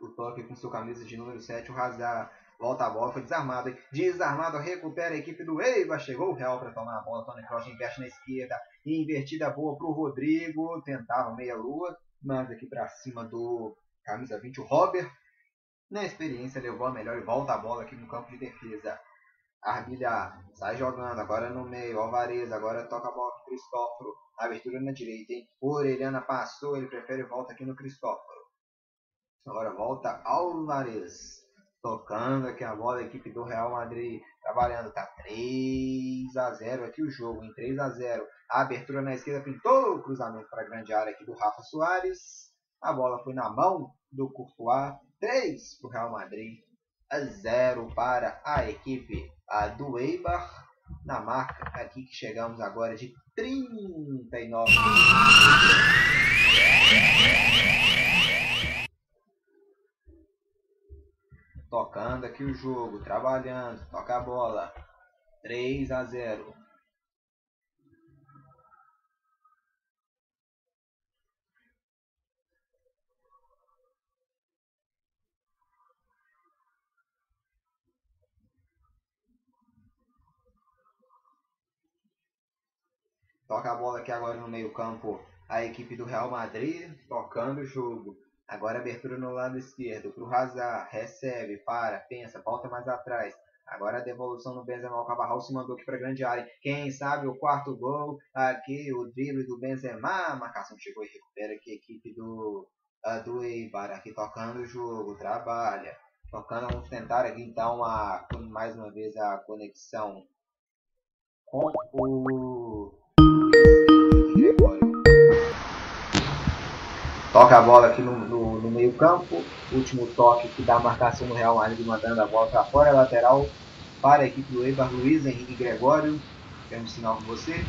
o toque com sua camisa de número 7, o Hazard volta a bola, foi desarmado. Desarmado, recupera a equipe do Eiva. Chegou o Real para tomar a bola. Tony Kroos inverte na esquerda. Invertida boa para o Rodrigo. Tentava meia-lua, mas aqui para cima do camisa 20, o Robert. Na experiência, levou a melhor e volta a bola aqui no campo de defesa. Arbilha sai jogando, agora no meio. Alvarez, agora toca a bola para Cristóforo. Abertura na direita, hein? Orelhana passou, ele prefere volta aqui no Cristóforo. Agora volta Álvares. Tocando aqui a bola, a equipe do Real Madrid trabalhando. Tá 3 a 0 aqui o jogo, em 3 a 0 A abertura na esquerda pintou o cruzamento para a grande área aqui do Rafa Soares. A bola foi na mão do Courtois. 3 para o Real Madrid. a 0 para a equipe a do Eibar. Na marca aqui que chegamos agora de 39 Tocando aqui o jogo, trabalhando, toca a bola. 3 a 0. Toca a bola aqui agora no meio-campo. A equipe do Real Madrid tocando o jogo. Agora abertura no lado esquerdo para o Hazard. Recebe, para, pensa, volta mais atrás. Agora a devolução no Benzema. O Cabarral se mandou aqui para grande área. Quem sabe o quarto gol. Aqui o drible do Benzema. A marcação chegou e recupera aqui a equipe do, uh, do Eibar. Aqui tocando o jogo. Trabalha. Tocando, vamos tentar aqui então a, mais uma vez a conexão com o Toca a bola aqui no, no, no meio campo. Último toque que dá a marcação no Real Madrid mandando a bola para fora. Lateral para a equipe do Eibar Luiz Henrique Gregório. Temos sinal com você?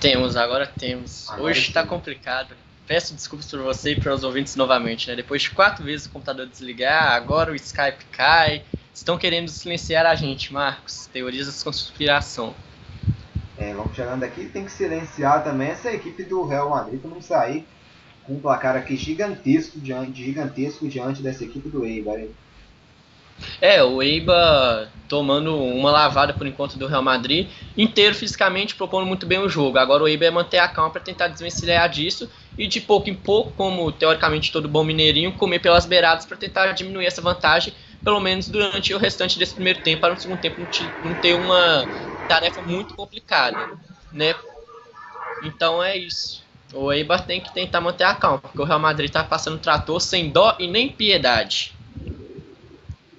Temos, agora temos. Agora Hoje está complicado. Peço desculpas por você e para os ouvintes novamente. Né? Depois de quatro vezes o computador desligar, agora o Skype cai. Estão querendo silenciar a gente, Marcos. Teorias da conspiração. É, vamos chegando aqui. Tem que silenciar também essa equipe do Real Madrid para não sair com um placar aqui gigantesco diante, gigantesco diante dessa equipe do Eibar. É, o Eibar tomando uma lavada por enquanto do Real Madrid, inteiro fisicamente, propondo muito bem o jogo. Agora o Eibar é manter a calma para tentar desvencilhar disso e de pouco em pouco, como teoricamente todo bom mineirinho, comer pelas beiradas para tentar diminuir essa vantagem, pelo menos durante o restante desse primeiro tempo, para no segundo tempo não ter uma tarefa muito complicada, né? Então é isso. O Eibar tem que tentar manter a calma, porque o Real Madrid está passando trator sem dó e nem piedade.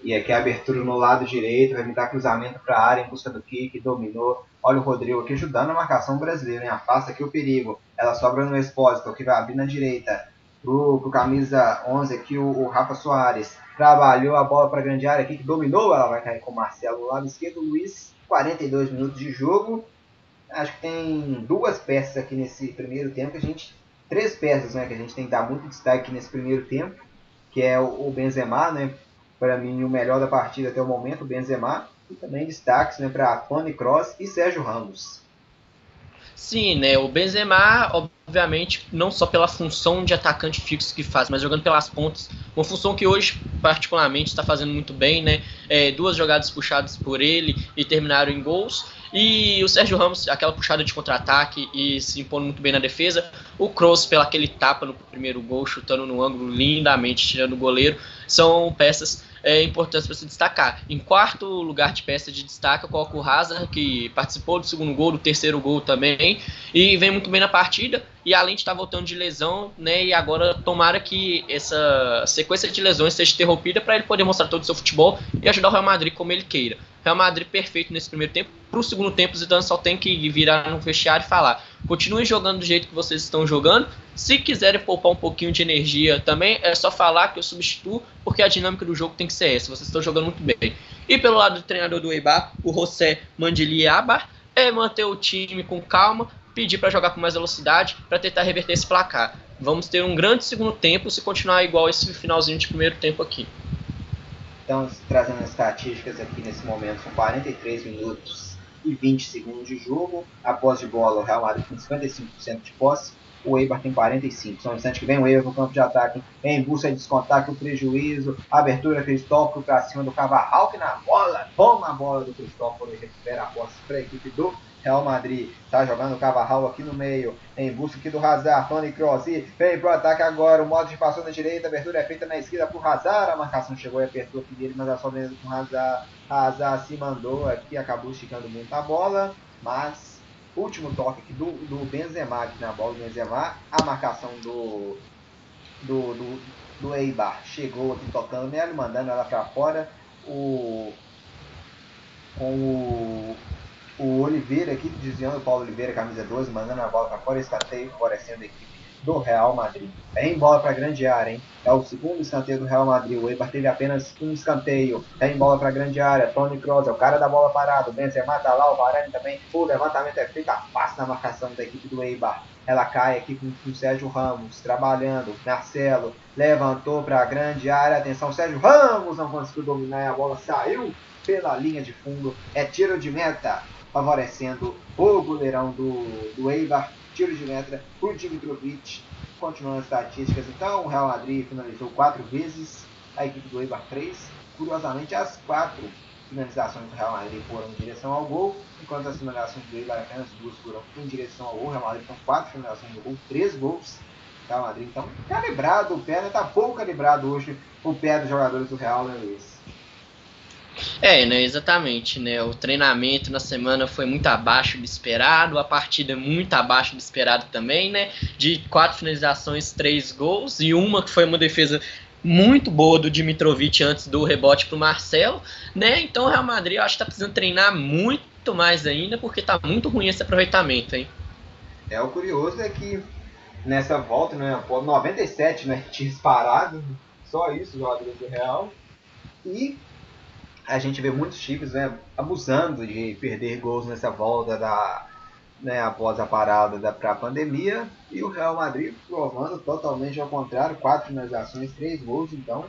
E aqui a abertura no lado direito, vai me dar cruzamento para a área em busca do kick, dominou. Olha o Rodrigo aqui ajudando a marcação brasileira, hein? afasta aqui o perigo. Ela sobra no Expósito, que vai abrir na direita. Pro, pro camisa 11 aqui, o, o Rafa Soares. Trabalhou a bola para a grande área aqui, que dominou. Ela vai cair com o Marcelo no lado esquerdo. Luiz, 42 minutos de jogo acho que tem duas peças aqui nesse primeiro tempo que a gente. Três peças né, que a gente tem que dar muito destaque nesse primeiro tempo, que é o, Benzema, né? Para mim, o melhor da partida até o momento, o Benzema. E também destaques né, para Tony Cross e Sérgio Ramos. Sim, né? O Benzema, obviamente, não só pela função de atacante fixo que faz, mas jogando pelas pontas. Uma função que hoje, particularmente, está fazendo muito bem, né? É, duas jogadas puxadas por ele e terminaram em gols. E o Sérgio Ramos, aquela puxada de contra-ataque e se impondo muito bem na defesa. O Kroos, pela aquele tapa no primeiro gol, chutando no ângulo lindamente, tirando o goleiro. São peças é, importantes para se destacar. Em quarto lugar de peça de destaque, eu coloco o Hazard, que participou do segundo gol, do terceiro gol também, e vem muito bem na partida. E além de estar voltando de lesão, né, e agora tomara que essa sequência de lesões seja interrompida para ele poder mostrar todo o seu futebol e ajudar o Real Madrid como ele queira. Real Madrid perfeito nesse primeiro tempo. Para o segundo tempo, o Zidane só tem que virar no vestiário e falar: continuem jogando do jeito que vocês estão jogando. Se quiserem poupar um pouquinho de energia também, é só falar que eu substituo, porque a dinâmica do jogo tem que ser essa. Vocês estão jogando muito bem. E pelo lado do treinador do Eibar, o José Mandiliabar, é manter o time com calma, pedir para jogar com mais velocidade, para tentar reverter esse placar. Vamos ter um grande segundo tempo se continuar igual esse finalzinho de primeiro tempo aqui. Então, trazendo as estatísticas aqui nesse momento, são 43 minutos e 20 segundos de jogo. Após de bola, o Real Madrid com 55% de posse, o Eibar tem 45. São instantes que vem o Eibar no campo de ataque, em busca de descontar o prejuízo, abertura Cristóforo para cima do Cavarral, que na bola, toma a bola do Cristóforo e recupera a posse para a equipe do Real Madrid tá jogando o Cavarral aqui no meio, em busca aqui do Hazard, Tony Kroos, vem pro ataque agora, o modo de passou na direita, a abertura é feita na esquerda pro Hazard, a marcação chegou e apertou aqui dele, mas a mesmo com o Hazard, Hazard se mandou aqui, acabou esticando muito a bola, mas último toque aqui do, do Benzema aqui na bola do Benzema, a marcação do do, do, do Eibar chegou aqui tocando nela, mandando ela para fora, o com o o Oliveira aqui, desviando o Paulo Oliveira, camisa 12, mandando a bola para fora, escanteio, favorecendo a equipe do Real Madrid. Tem bola para grande área, hein? É o segundo escanteio do Real Madrid. O Eibar teve apenas um escanteio. Tem bola para grande área. Tony Kroos é o cara da bola parada. O Benzema tá lá, o Varane também. O levantamento é feito fácil na marcação da equipe do Eibar. Ela cai aqui com, o Sérgio Ramos trabalhando. Marcelo levantou para a grande área. Atenção, Sérgio Ramos não conseguiu dominar a bola saiu pela linha de fundo. É tiro de meta, favorecendo o goleirão do, do Eibar. Tiro de meta por Dimitrovic. Continuando as estatísticas, então, o Real Madrid finalizou quatro vezes, a equipe do Eibar três. Curiosamente, as quatro finalizações do Real Madrid foram em direção ao gol, enquanto as finalizações do Eibar apenas duas foram em direção ao gol. O Real Madrid então quatro finalizações do gol, três gols. O Real Madrid então calibrado, o pé está pouco calibrado hoje o pé dos jogadores do Real, né? É, né, exatamente, né? O treinamento na semana foi muito abaixo do esperado, a partida muito abaixo do esperado também, né? De quatro finalizações, três gols e uma que foi uma defesa muito boa do Dimitrovic antes do rebote para o Marcelo, né? Então o Real Madrid eu acho que está precisando treinar muito mais ainda, porque está muito ruim esse aproveitamento, hein? É, o curioso é que nessa volta, né, 97, né, tinha disparado, só isso, jogadores do Real, e a gente vê muitos times né, abusando de perder gols nessa volta da, né, após a parada da pra pandemia e o Real Madrid provando totalmente ao contrário, quatro finalizações, três gols, então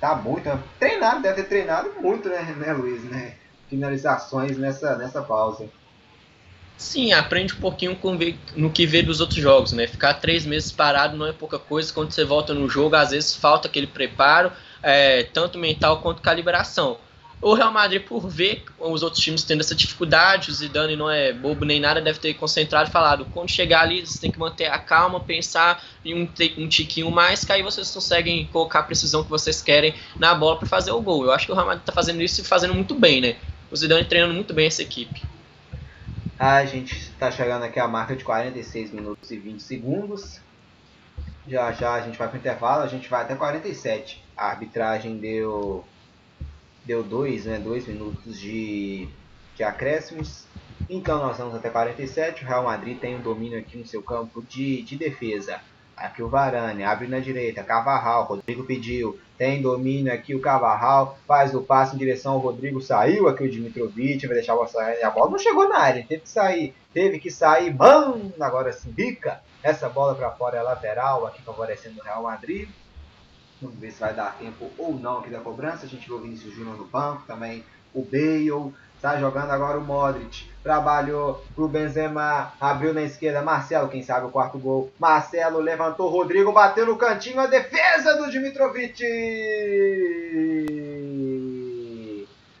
tá muito treinado, deve ter treinado muito, né, né Luiz, né? Finalizações nessa nessa pausa. Sim, aprende um pouquinho com, no que vê dos outros jogos, né? Ficar três meses parado não é pouca coisa. Quando você volta no jogo, às vezes falta aquele preparo, é, tanto mental quanto calibração. O Real Madrid, por ver os outros times tendo essa dificuldade, o Zidane não é bobo nem nada, deve ter concentrado e falado: quando chegar ali, você tem que manter a calma, pensar em um, um tiquinho mais, que aí vocês conseguem colocar a precisão que vocês querem na bola para fazer o gol. Eu acho que o Real Madrid está fazendo isso e fazendo muito bem, né? O Zidane treinando muito bem essa equipe. A gente está chegando aqui a marca de 46 minutos e 20 segundos. Já já a gente vai para o intervalo, a gente vai até 47. A arbitragem deu deu dois, né, dois minutos de, de acréscimos. Então nós vamos até 47. O Real Madrid tem um domínio aqui no seu campo de, de defesa. Aqui o Varane, abre na direita, Cavarral, Rodrigo pediu, tem domínio aqui o Cavarral, faz o passe em direção ao Rodrigo, saiu aqui o Dimitrovic, vai deixar o sair, a bola não chegou na área, teve que sair, teve que sair, mano, agora sim, bica, essa bola para fora é lateral, aqui favorecendo o Real Madrid, Vamos ver se vai dar tempo ou não aqui da cobrança. A gente viu o Vinícius Júnior no banco, também o Bale. Está jogando agora o Modric. Trabalhou pro Benzema. Abriu na esquerda. Marcelo, quem sabe o quarto gol. Marcelo levantou. Rodrigo bateu no cantinho. A defesa do Dimitrovic.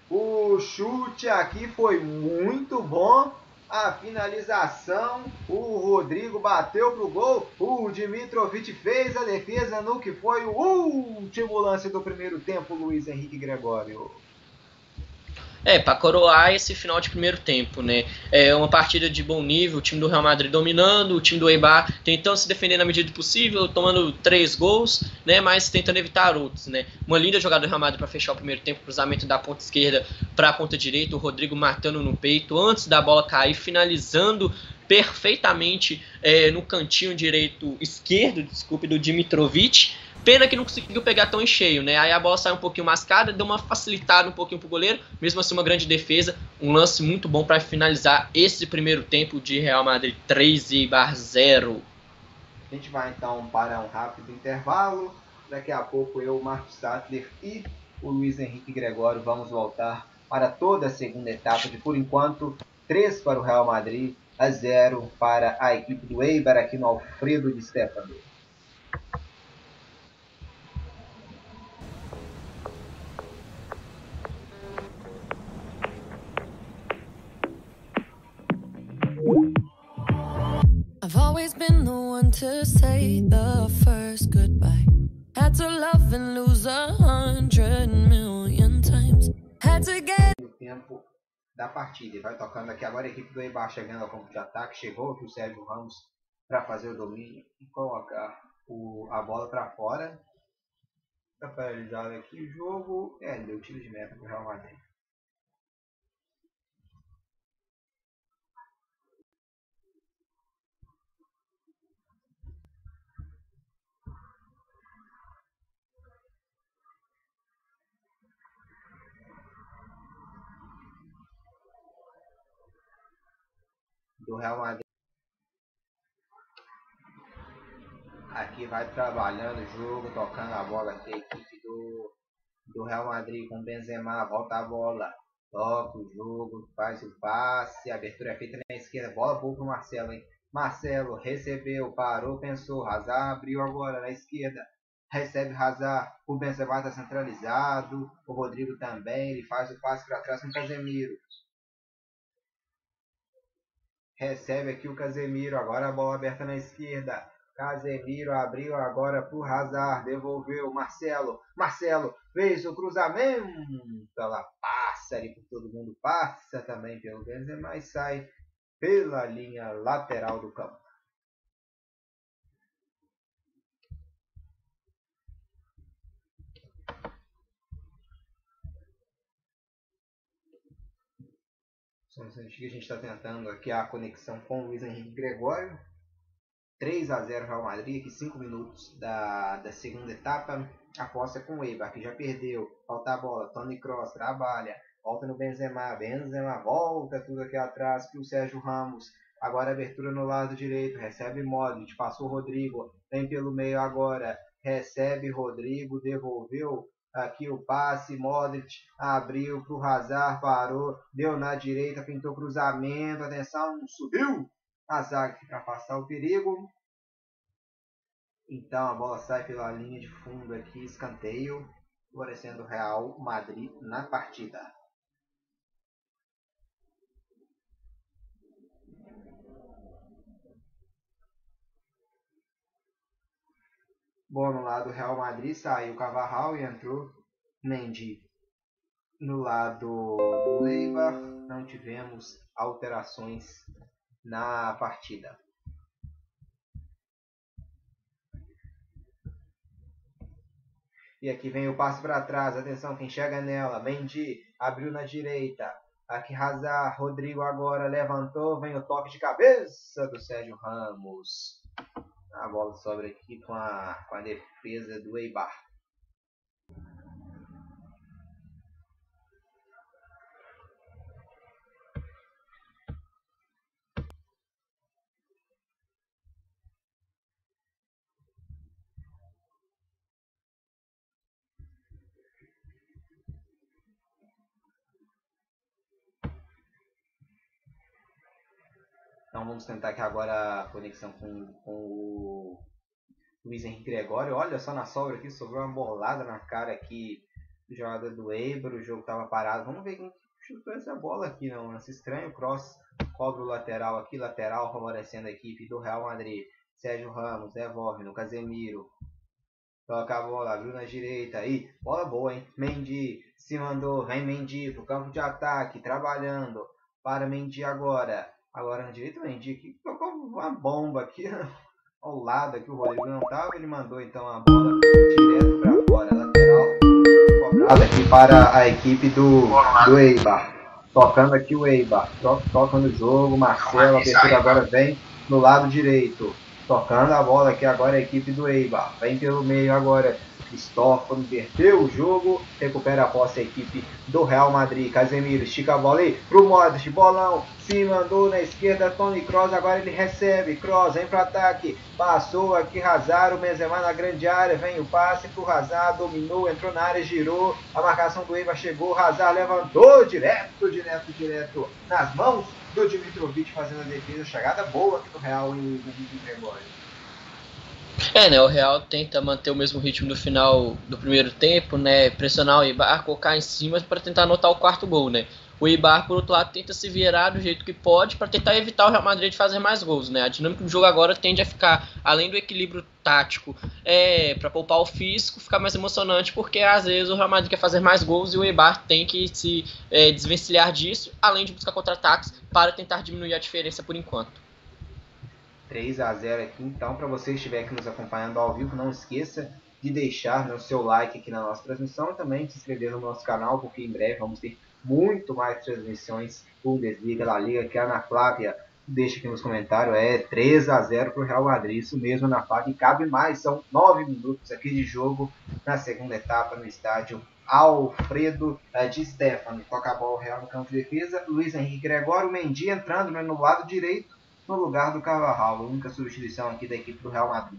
O chute aqui foi muito bom a finalização, o Rodrigo bateu pro gol, o Dimitrovic fez a defesa no que foi o último lance do primeiro tempo, Luiz Henrique Gregório. É, para coroar esse final de primeiro tempo, né? É uma partida de bom nível, o time do Real Madrid dominando, o time do Eibar tentando se defender na medida do possível, tomando três gols, né? Mas tentando evitar outros, né? Uma linda jogada do Real Madrid para fechar o primeiro tempo, cruzamento da ponta esquerda para a ponta direita, o Rodrigo matando no peito antes da bola cair, finalizando perfeitamente é, no cantinho direito esquerdo, desculpe, do Dimitrovic. Pena que não conseguiu pegar tão em cheio, né? Aí a bola saiu um pouquinho mascada, deu uma facilitada um pouquinho pro goleiro, mesmo assim uma grande defesa, um lance muito bom para finalizar esse primeiro tempo de Real Madrid 3 e bar 0. A gente vai então para um rápido intervalo. Daqui a pouco eu, Marcos Sattler e o Luiz Henrique Gregório vamos voltar para toda a segunda etapa de por enquanto 3 para o Real Madrid a 0 para a equipe do Eibar aqui no Alfredo de Stefano. I've always been the one to say the first goodbye. Had to love and lose a hundred million times. Had to get. O tempo da partida. E vai tocando aqui agora a equipe do Eibar chegando ao campo de ataque. Chegou aqui o Sérgio Ramos para fazer o domínio e colocar o, a bola para fora. Para paralisar aqui o jogo. É, deu tiro de meta para o Real Madrid. Do Real Madrid. Aqui vai trabalhando o jogo, tocando a bola aqui a equipe do, do Real Madrid com Benzema, volta a bola, toca o jogo, faz o passe, a abertura é feita na esquerda, bola boa pro Marcelo, hein? Marcelo recebeu, parou, pensou, Hazard abriu agora na esquerda, recebe Hazard, o Benzema está centralizado, o Rodrigo também, ele faz o passe para trás com o Casemiro. Recebe aqui o Casemiro, agora a bola aberta na esquerda. Casemiro abriu agora para o Hazard, devolveu Marcelo. Marcelo fez o cruzamento, ela passa ali por todo mundo, passa também pelo Benzema e sai pela linha lateral do campo. Um que a gente está tentando aqui a conexão com o Luiz Henrique Gregório. 3 a 0 Real Madrid, aqui 5 minutos da, da segunda etapa. A posse é com o Eibar, que já perdeu. Falta a bola. Tony Cross trabalha. Volta no Benzema. Benzema volta tudo aqui atrás para o Sérgio Ramos. Agora abertura no lado direito. Recebe Modric. Passou Rodrigo. Vem pelo meio agora. Recebe Rodrigo. Devolveu aqui o passe, Modric abriu para o Hazard, parou, deu na direita, pintou cruzamento, atenção, subiu a zaga para afastar o perigo. Então a bola sai pela linha de fundo aqui, escanteio, favorecendo o Real Madrid na partida. Bom, no lado do Real Madrid saiu Cavarral e entrou Mendy. No lado do não tivemos alterações na partida. E aqui vem o passe para trás. Atenção, quem chega nela. Mendy abriu na direita. Aqui Hazard, Rodrigo agora levantou. Vem o toque de cabeça do Sérgio Ramos. A bola sobra aqui com a, com a defesa do Eibar. Então vamos tentar aqui agora a conexão com, com o Luiz Henrique Gregório. Olha só na sobra aqui, sobrou uma bolada na cara aqui do jogador do Eibar. O jogo estava parado. Vamos ver quem chutou essa bola aqui. Não, lance estranho. Cross cobra o lateral aqui. Lateral favorecendo a equipe do Real Madrid. Sérgio Ramos devolve no Casemiro. Toca a bola, abriu na direita. Aí, bola boa, hein? Mendy se mandou. Vem Mendy pro campo de ataque. Trabalhando. Para Mendy agora. Agora na direita o Mendy que tocou uma bomba aqui ao lado que o Rodrigo não estava. Ele mandou então a bola direto para fora, lateral. Cobrada aqui para a equipe do, do Eibar. Tocando aqui o Eibar. Toca, toca no jogo. Marcelo, a abertura agora vem no lado direito. Tocando a bola aqui agora a equipe do Eibar. Vem pelo meio agora. Cristóforo inverteu o jogo, recupera a posse a equipe do Real Madrid. Casemiro estica a bola aí pro Modric, bolão, se mandou na esquerda, Tony Kroos, agora ele recebe, Kroos vem para ataque, passou aqui Hazard, o Benzema na grande área, vem o passe pro Hazard, dominou, entrou na área, girou, a marcação do Eibar chegou, Hazard levantou, direto, direto, direto, nas mãos do Dimitrovic fazendo a defesa, chegada boa aqui no Real em Gregório. É, né? O Real tenta manter o mesmo ritmo do final do primeiro tempo, né? Pressionar o Ibar, colocar em cima para tentar anotar o quarto gol, né? O Ibar, por outro lado, tenta se virar do jeito que pode para tentar evitar o Real Madrid de fazer mais gols, né? A dinâmica do jogo agora tende a ficar, além do equilíbrio tático, é, para poupar o físico, ficar mais emocionante, porque às vezes o Real Madrid quer fazer mais gols e o Ibar tem que se é, desvencilhar disso, além de buscar contra-ataques para tentar diminuir a diferença por enquanto. 3 a 0 aqui. Então, para você que estiver aqui nos acompanhando ao vivo, não esqueça de deixar né, o seu like aqui na nossa transmissão e também se inscrever no nosso canal, porque em breve vamos ter muito mais transmissões Bundesliga, La Liga, que a Ana Flávia deixa aqui nos comentários, é 3 a 0 para o Real Madrid, isso mesmo, Ana Flávia, e cabe mais, são 9 minutos aqui de jogo na segunda etapa no estádio Alfredo é, de Stefano. Toca a bola real no campo de defesa. Luiz Henrique Gregório, Mendy entrando né, no lado direito, no lugar do Carvajal. A única substituição aqui da equipe do Real Madrid.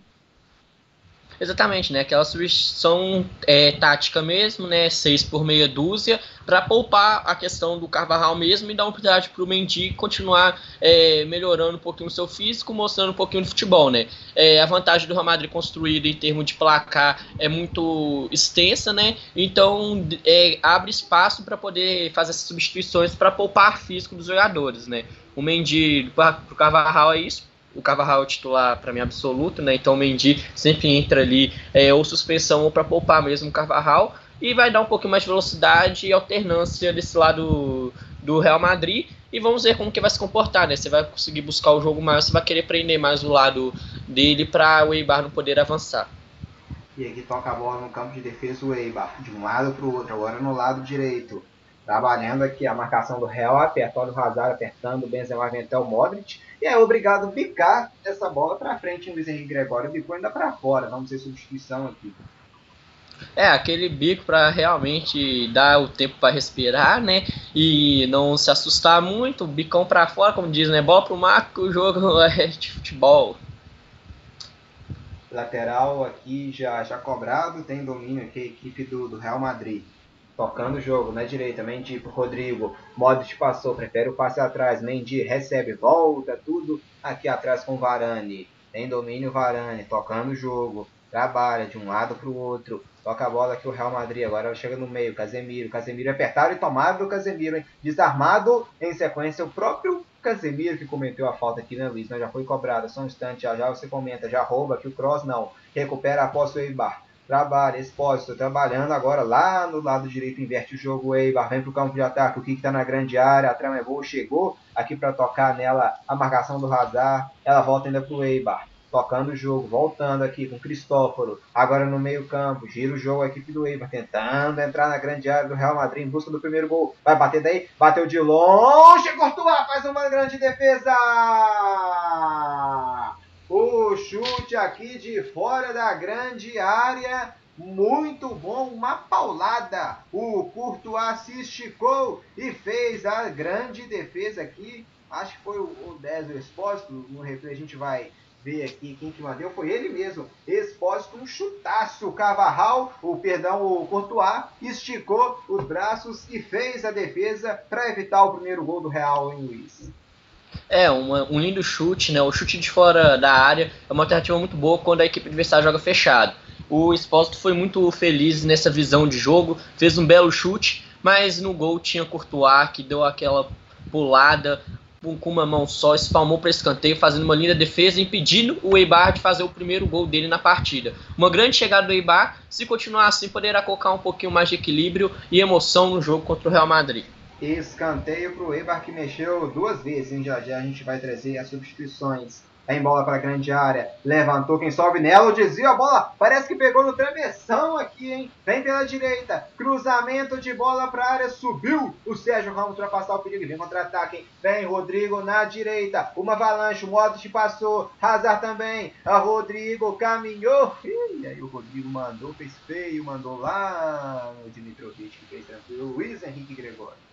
Exatamente, né? Aquela substituição é, tática mesmo, né? Seis por meia dúzia, para poupar a questão do Carvajal mesmo e dar uma oportunidade para o Mendy continuar é, melhorando um pouquinho o seu físico, mostrando um pouquinho de futebol, né? É, a vantagem do Real Madrid construído em termos de placar é muito extensa, né? Então é, abre espaço para poder fazer essas substituições para poupar físico dos jogadores, né? O Mendy para o Carvajal é isso o Carvajal é titular para mim absoluto, né? Então o Mendy sempre entra ali é, ou suspensão ou para poupar mesmo o Carvajal e vai dar um pouquinho mais de velocidade e alternância desse lado do Real Madrid e vamos ver como que vai se comportar, né? Você vai conseguir buscar o jogo mais, você vai querer prender mais o lado dele para o Eibar não poder avançar. E aqui toca a bola no campo de defesa o Eibar, de um lado para o outro, agora no lado direito. Trabalhando aqui a marcação do Real, apertando o Hazard, apertando o Benzema, até o Modric. E é obrigado a bicar essa bola para frente. O Luiz Henrique Gregório bicou ainda para fora. Vamos ter substituição aqui. É, aquele bico para realmente dar o tempo para respirar, né? E não se assustar muito, bicão para fora, como diz, né? Bola pro Marco, o jogo é de futebol. Lateral aqui já, já cobrado, tem domínio aqui a equipe do, do Real Madrid tocando o jogo na direita, Mendy Rodrigo, Modric passou, prefere o passe atrás, Mendy recebe, volta, tudo aqui atrás com Varane, tem domínio Varane, tocando o jogo, trabalha de um lado para o outro, toca a bola aqui o Real Madrid, agora chega no meio, Casemiro, Casemiro apertado e tomado do Casemiro, hein? desarmado em sequência o próprio Casemiro que cometeu a falta aqui, né Luiz, já foi cobrado, só um instante, já, já você comenta, já rouba aqui o Cross, não, recupera após o Eibar, Trabalha, Expósito trabalhando agora lá no lado direito, inverte o jogo, Eibar vem para o campo de ataque, o que está na grande área, a trama é boa, chegou aqui para tocar nela a marcação do Hazard, ela volta ainda para o Eibar, tocando o jogo, voltando aqui com Cristóforo, agora no meio campo, gira o jogo a equipe do Eibar, tentando entrar na grande área do Real Madrid em busca do primeiro gol, vai bater daí, bateu de longe, Courtois faz uma grande defesa! O chute aqui de fora da grande área. Muito bom, uma paulada. O Courtois se esticou e fez a grande defesa aqui. Acho que foi o 10 do Expósito. No replay a gente vai ver aqui quem que mandou. Foi ele mesmo. Expósito, um chutaço. Cavarral, o perdão, o Courtois, esticou os braços e fez a defesa para evitar o primeiro gol do Real em Luiz. É, uma, um lindo chute, né? O chute de fora da área é uma alternativa muito boa quando a equipe adversária joga fechado. O Expósito foi muito feliz nessa visão de jogo, fez um belo chute, mas no gol tinha Courtois que deu aquela pulada com uma mão só, espalmou para escanteio, fazendo uma linda defesa, impedindo o Eibar de fazer o primeiro gol dele na partida. Uma grande chegada do Eibar, se continuar assim, poderá colocar um pouquinho mais de equilíbrio e emoção no jogo contra o Real Madrid. Escanteio para o Eibar que mexeu duas vezes, hein? Já já a gente vai trazer as substituições. Em bola para a grande área, levantou quem sobe nela, o desvio, a bola parece que pegou no travessão aqui, hein? Vem pela direita, cruzamento de bola para a área, subiu o Sérgio Ramos para passar o perigo, vem contra-ataque? Vem Rodrigo na direita, uma avalanche, o Modric passou, Hazard também, a Rodrigo caminhou, e aí o Rodrigo mandou, fez feio, mandou lá o Dimitrovic que fez tranquilo, Luiz Henrique Gregório.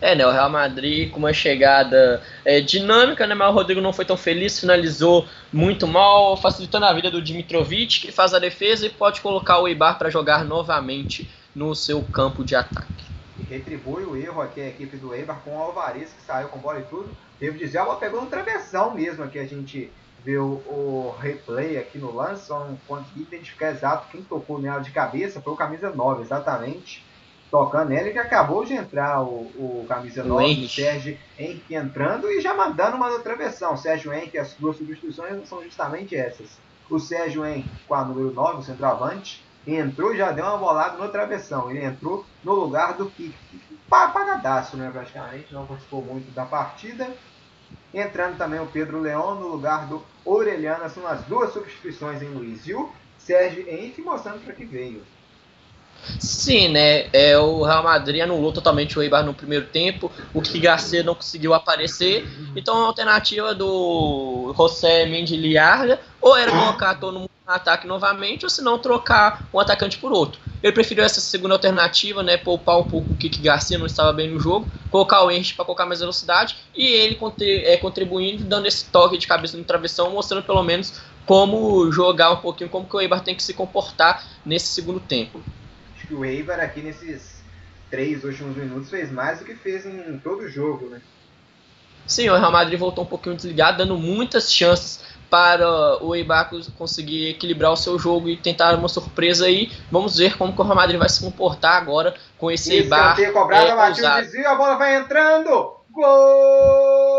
É, né? O Real Madrid com uma chegada é, dinâmica, né? Mas o Rodrigo não foi tão feliz, finalizou muito mal, facilitando a vida do Dimitrovic, que faz a defesa e pode colocar o Eibar para jogar novamente no seu campo de ataque. E retribui o erro aqui a equipe do Eibar com o Alvarez, que saiu com bola e tudo. Devo dizer, ela pegou um travessão mesmo aqui, a gente o, o replay aqui no lance, só não consegui identificar exato quem tocou nela de cabeça, foi o camisa 9, exatamente tocando nele que acabou de entrar o, o camisa 9, o Sérgio Henrique entrando e já mandando uma travessão. Sérgio Henrique, as duas substituições são justamente essas. O Sérgio Henrique com a número 9, o centroavante, entrou e já deu uma bolada no travessão. Ele entrou no lugar do que Pagadaço, né, praticamente, não participou muito da partida. Entrando também o Pedro Leão no lugar do Orelhana, são as duas substituições em Luiz. E o Sérgio Henrique mostrando para que veio. Sim, né? É, o Real Madrid anulou totalmente o Eibar no primeiro tempo. O Garcia não conseguiu aparecer. Então a alternativa do José Liarga ou era colocar todo mundo no ataque novamente, ou se não trocar um atacante por outro. ele preferiu essa segunda alternativa, né, poupar um pouco o Kiki Garcia, não estava bem no jogo, colocar o Henry para colocar mais velocidade e ele é, contribuindo, dando esse toque de cabeça no travessão, mostrando pelo menos como jogar um pouquinho, como que o Eibar tem que se comportar nesse segundo tempo. Acho que o Eibar aqui nesses três últimos minutos fez mais do que fez em todo o jogo, né? Sim, o Real Madrid voltou um pouquinho desligado, dando muitas chances para o Eibar conseguir equilibrar o seu jogo e tentar uma surpresa aí. Vamos ver como o Real Madrid vai se comportar agora com esse Eibar. Cobrado, é, desvio, a bola vai entrando. Gol!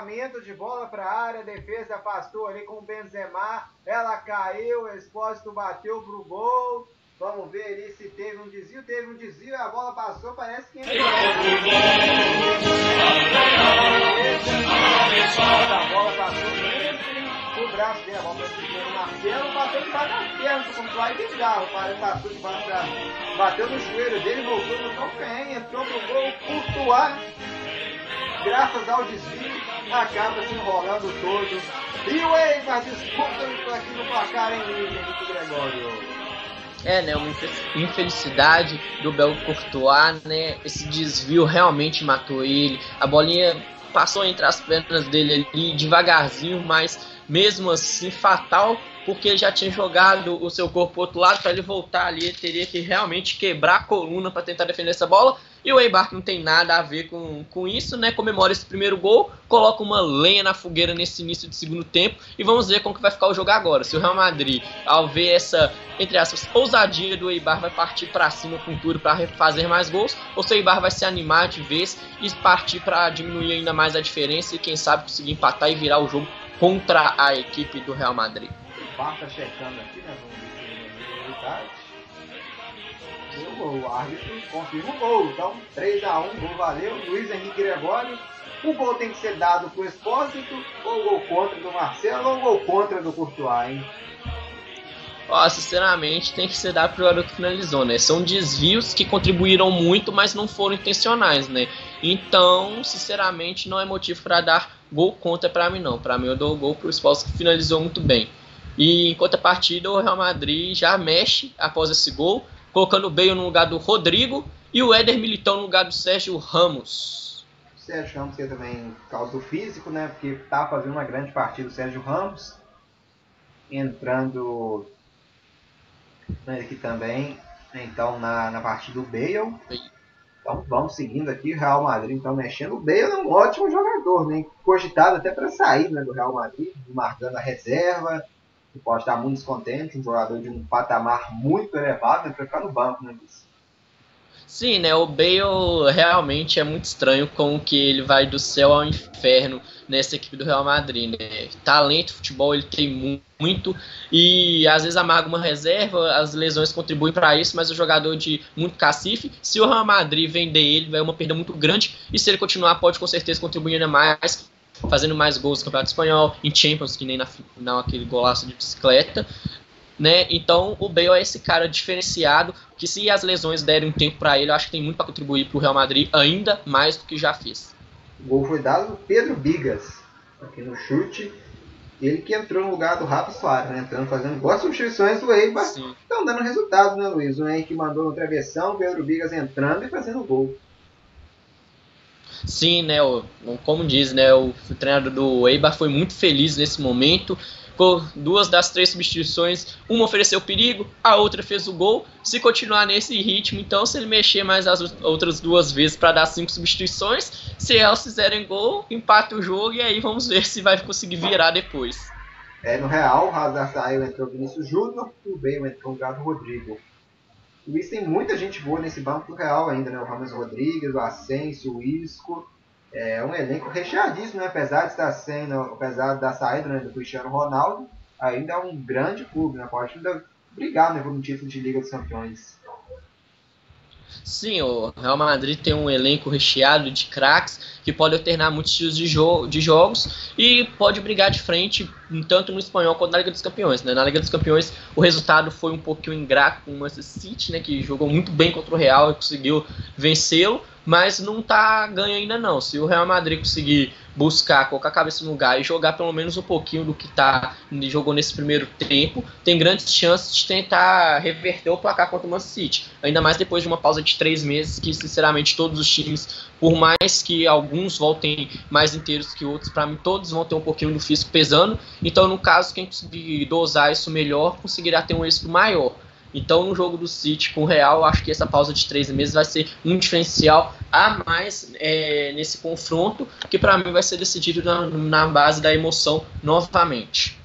cruzamento de bola para a área, a defesa afastou ali com o Benzema, ela caiu, o Expósito bateu pro gol. Vamos ver ali se teve um desvio, teve um desvio, a bola passou, parece que entrou. A bola passou. O braço dele, a bola foi Marcelo, bateu debaixo da perna, como vai de carro, passou debaixo da... bateu no joelho dele, voltou no calcanhar, entrou pro gol, Courtois, graças ao desvio, acaba se enrolando todo. E o Eibar disputa aqui no placar em Henrique Gregório. É, né, uma infelicidade do Bel Courtois, né, esse desvio realmente matou ele, a bolinha passou entre as pernas dele ali devagarzinho, mas mesmo assim fatal, porque já tinha jogado o seu corpo pro outro lado, para ele voltar ali, teria que realmente quebrar a coluna para tentar defender essa bola, e o Eibar não tem nada a ver com, com isso, né? Comemora esse primeiro gol, coloca uma lenha na fogueira nesse início de segundo tempo e vamos ver como que vai ficar o jogo agora. Se o Real Madrid, ao ver essa, entre aspas, ousadia do Eibar, vai partir para cima com tudo para fazer mais gols, ou se o Eibar vai se animar de vez e partir para diminuir ainda mais a diferença e quem sabe conseguir empatar e virar o jogo contra a equipe do Real Madrid. VAR tá checando aqui, né? Vamos ver se o gol. O árbitro confirma o gol. Então, 3x1, gol valeu. Luiz Henrique Gregório. O gol tem que ser dado pro Expósito, ou gol contra do Marcelo, ou gol contra do Courtois, hein? Ó, sinceramente, tem que ser dado pro garoto que finalizou, né? São desvios que contribuíram muito, mas não foram intencionais, né? Então, sinceramente, não é motivo para dar gol contra para mim, não. Para mim, eu dou gol pro Expósito que finalizou muito bem. E em contrapartida, o Real Madrid já mexe após esse gol, colocando o Bale no lugar do Rodrigo e o Éder Militão no lugar do Sérgio Ramos. O Sérgio Ramos que é também causa do físico, né? Porque tá fazendo uma grande partida o Sérgio Ramos. Entrando aqui também, então na, na partida do Bale. Então vamos seguindo aqui, o Real Madrid então mexendo. O Bale é um ótimo jogador, né? Cogitado até para sair né, do Real Madrid, marcando a reserva, que pode estar muito descontente, um jogador de um patamar muito elevado, né, para ficar no banco, né, Luiz? Sim, né? O Bale realmente é muito estranho como que ele vai do céu ao inferno nessa equipe do Real Madrid, né? Talento, futebol ele tem muito e às vezes amarga uma reserva, as lesões contribuem para isso, mas o jogador de muito cacife, se o Real Madrid vender ele, vai uma perda muito grande e se ele continuar pode com certeza contribuir ainda mais fazendo mais gols no Campeonato Espanhol, em Champions, que nem na final aquele golaço de bicicleta. Né? Então o Bale é esse cara diferenciado que se as lesões derem um tempo para ele, eu acho que tem muito para contribuir para o Real Madrid ainda mais do que já fez. O gol foi dado Pedro Bigas aqui no chute. Ele que entrou no lugar do Rafa Soares, né? Entrando, fazendo boas substituições do Eibar. Estão dando resultado, né, Luiz? O Henrique mandou no travessão, Pedro Bigas entrando e fazendo gol. Sim, né, como diz, né, o, treinador do Eibar foi muito feliz nesse momento. Com duas das três substituições, uma ofereceu perigo, a outra fez o gol. Se continuar nesse ritmo, então, se ele mexer mais as outras duas vezes para dar cinco substituições, se elas fizerem gol, empate o jogo e aí vamos ver se vai conseguir virar depois. É, no Real, o Hazard saiu, entrou Vinícius Júnior, o Bale entrou o Gato Rodrigo. Luiz tem muita gente boa nesse banco do Real ainda, né? O Ramos Rodrigues, o Asensio, o Isco. É um elenco recheadíssimo, né? Apesar de estar sendo, apesar da saída né, do Cristiano Ronaldo, ainda é um grande clube, né? Pode brigar né, por um título de Liga dos Campeões. Sim, o Real Madrid tem um elenco recheado de craques que pode alternar muitos estilos de, jo de jogos e pode brigar de frente tanto no espanhol quanto na Liga dos Campeões. Né? Na Liga dos Campeões o resultado foi um pouquinho ingrato com o Manchester City, né, que jogou muito bem contra o Real e conseguiu vencê-lo, mas não está ganho ainda não. Se o Real Madrid conseguir buscar, colocar a cabeça no lugar e jogar pelo menos um pouquinho do que tá, jogou nesse primeiro tempo, tem grandes chances de tentar reverter o placar contra o Man City. Ainda mais depois de uma pausa de três meses, que sinceramente todos os times, por mais que alguns voltem mais inteiros que outros, para mim todos vão ter um pouquinho do físico pesando. Então, no caso, quem conseguir dosar isso melhor, conseguirá ter um êxito maior. Então, no jogo do City com o Real, acho que essa pausa de três meses vai ser um diferencial a mais é, nesse confronto, que para mim vai ser decidido na, na, base da emoção novamente.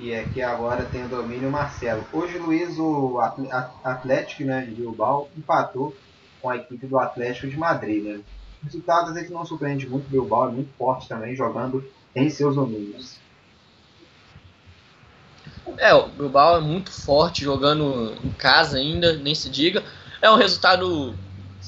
E aqui agora tem o domínio Marcelo. Hoje, Luiz, o Atlético né, de Bilbao empatou com a equipe do Atlético de Madrid. Né? Resultados é que não surpreende muito. Bilbao é muito forte também, jogando em seus domínios. É, o Bilbao é muito forte jogando em casa ainda, nem se diga. É um resultado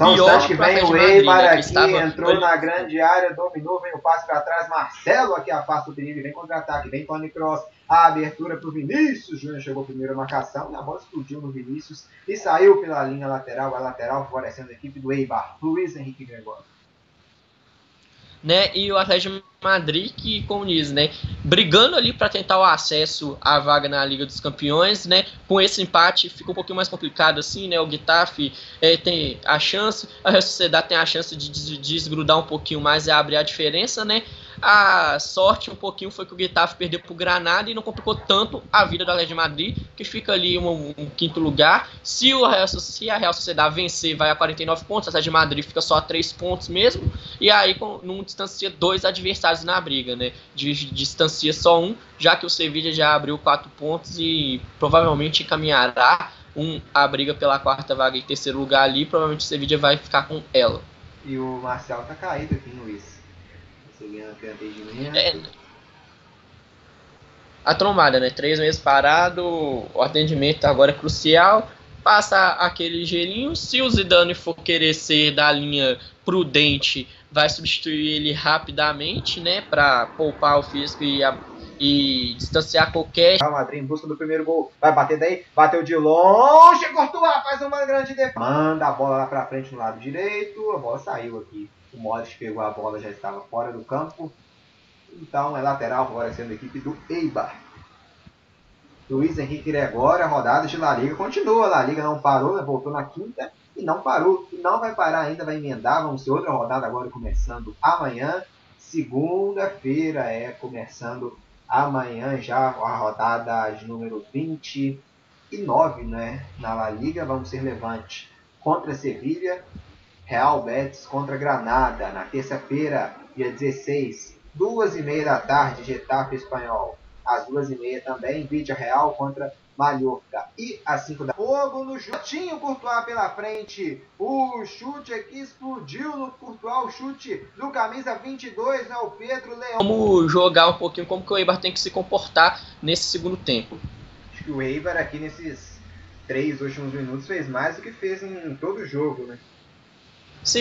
são pior que vem o Eibar né, aqui, estava... entrou na grande área, dominou, vem o passe para trás, Marcelo aqui afasta o perigo, vem contra-ataque, vem Tony Cross, a abertura para o Vinícius, Júnior chegou primeiro marcação, e a bola explodiu no Vinícius e saiu pela linha lateral, a lateral favorecendo a equipe do Eibar, Luiz Henrique Gregório né? E o Atlético de Madrid que, como diz, né, brigando ali para tentar o acesso à vaga na Liga dos Campeões, né? Com esse empate fica um pouquinho mais complicado assim, né? O Getafe é, tem a chance, a Real Sociedade tem a chance de desgrudar um pouquinho mais e abrir a diferença, né? A sorte um pouquinho foi que o Getafe perdeu para o Granada e não complicou tanto a vida do Atlético de Madrid, que fica ali um, um quinto lugar. Se, o Real, se a Real Sociedade vencer, vai a 49 pontos, a Atlético de Madrid fica só a 3 pontos mesmo, e aí com, não distancia dois adversários na briga, né? Distancia só um, já que o Sevilla já abriu 4 pontos e provavelmente encaminhará um, a briga pela quarta vaga em terceiro lugar ali, provavelmente o Sevilla vai ficar com ela. E o Marcel tá caído aqui, Luiz. É, a trombada, né? Três meses parado, o atendimento agora é crucial. Passa aquele gelinho. Se o Zidane for querer ser da linha prudente, vai substituir ele rapidamente, né? Para poupar o físico e, a, e distanciar qualquer. O Madrid em busca do primeiro gol. Vai bater daí, bateu de longe, Courtois faz uma grande defesa. Manda a bola lá pra frente no lado direito. A bola saiu aqui o Modric pegou a bola, já estava fora do campo. Então é lateral favorecendo a equipe do Eibar. Luiz Henrique Gregório, a rodada de La Liga continua. La Liga não parou, né? voltou na quinta e não parou. E não vai parar ainda, vai emendar. Vamos ter outra rodada agora começando amanhã. Segunda-feira é começando amanhã já a rodada de número 29 né? na La Liga. Vamos ser Levante contra Sevilha Real Betis contra Granada, na terça-feira, dia 16, duas e meia da tarde, Getafe Espanhol. Às duas e meia também, Vídea Real contra Mallorca. E às 5 da fogo no chutinho Courtois pela frente. O chute aqui explodiu no Courtois, o chute do camisa 22, né? O Pedro Leão. Vamos jogar um pouquinho como que o Eibar tem que se comportar nesse segundo tempo. Acho que o Eibar aqui nesses três últimos minutos fez mais do que fez em todo o jogo, né?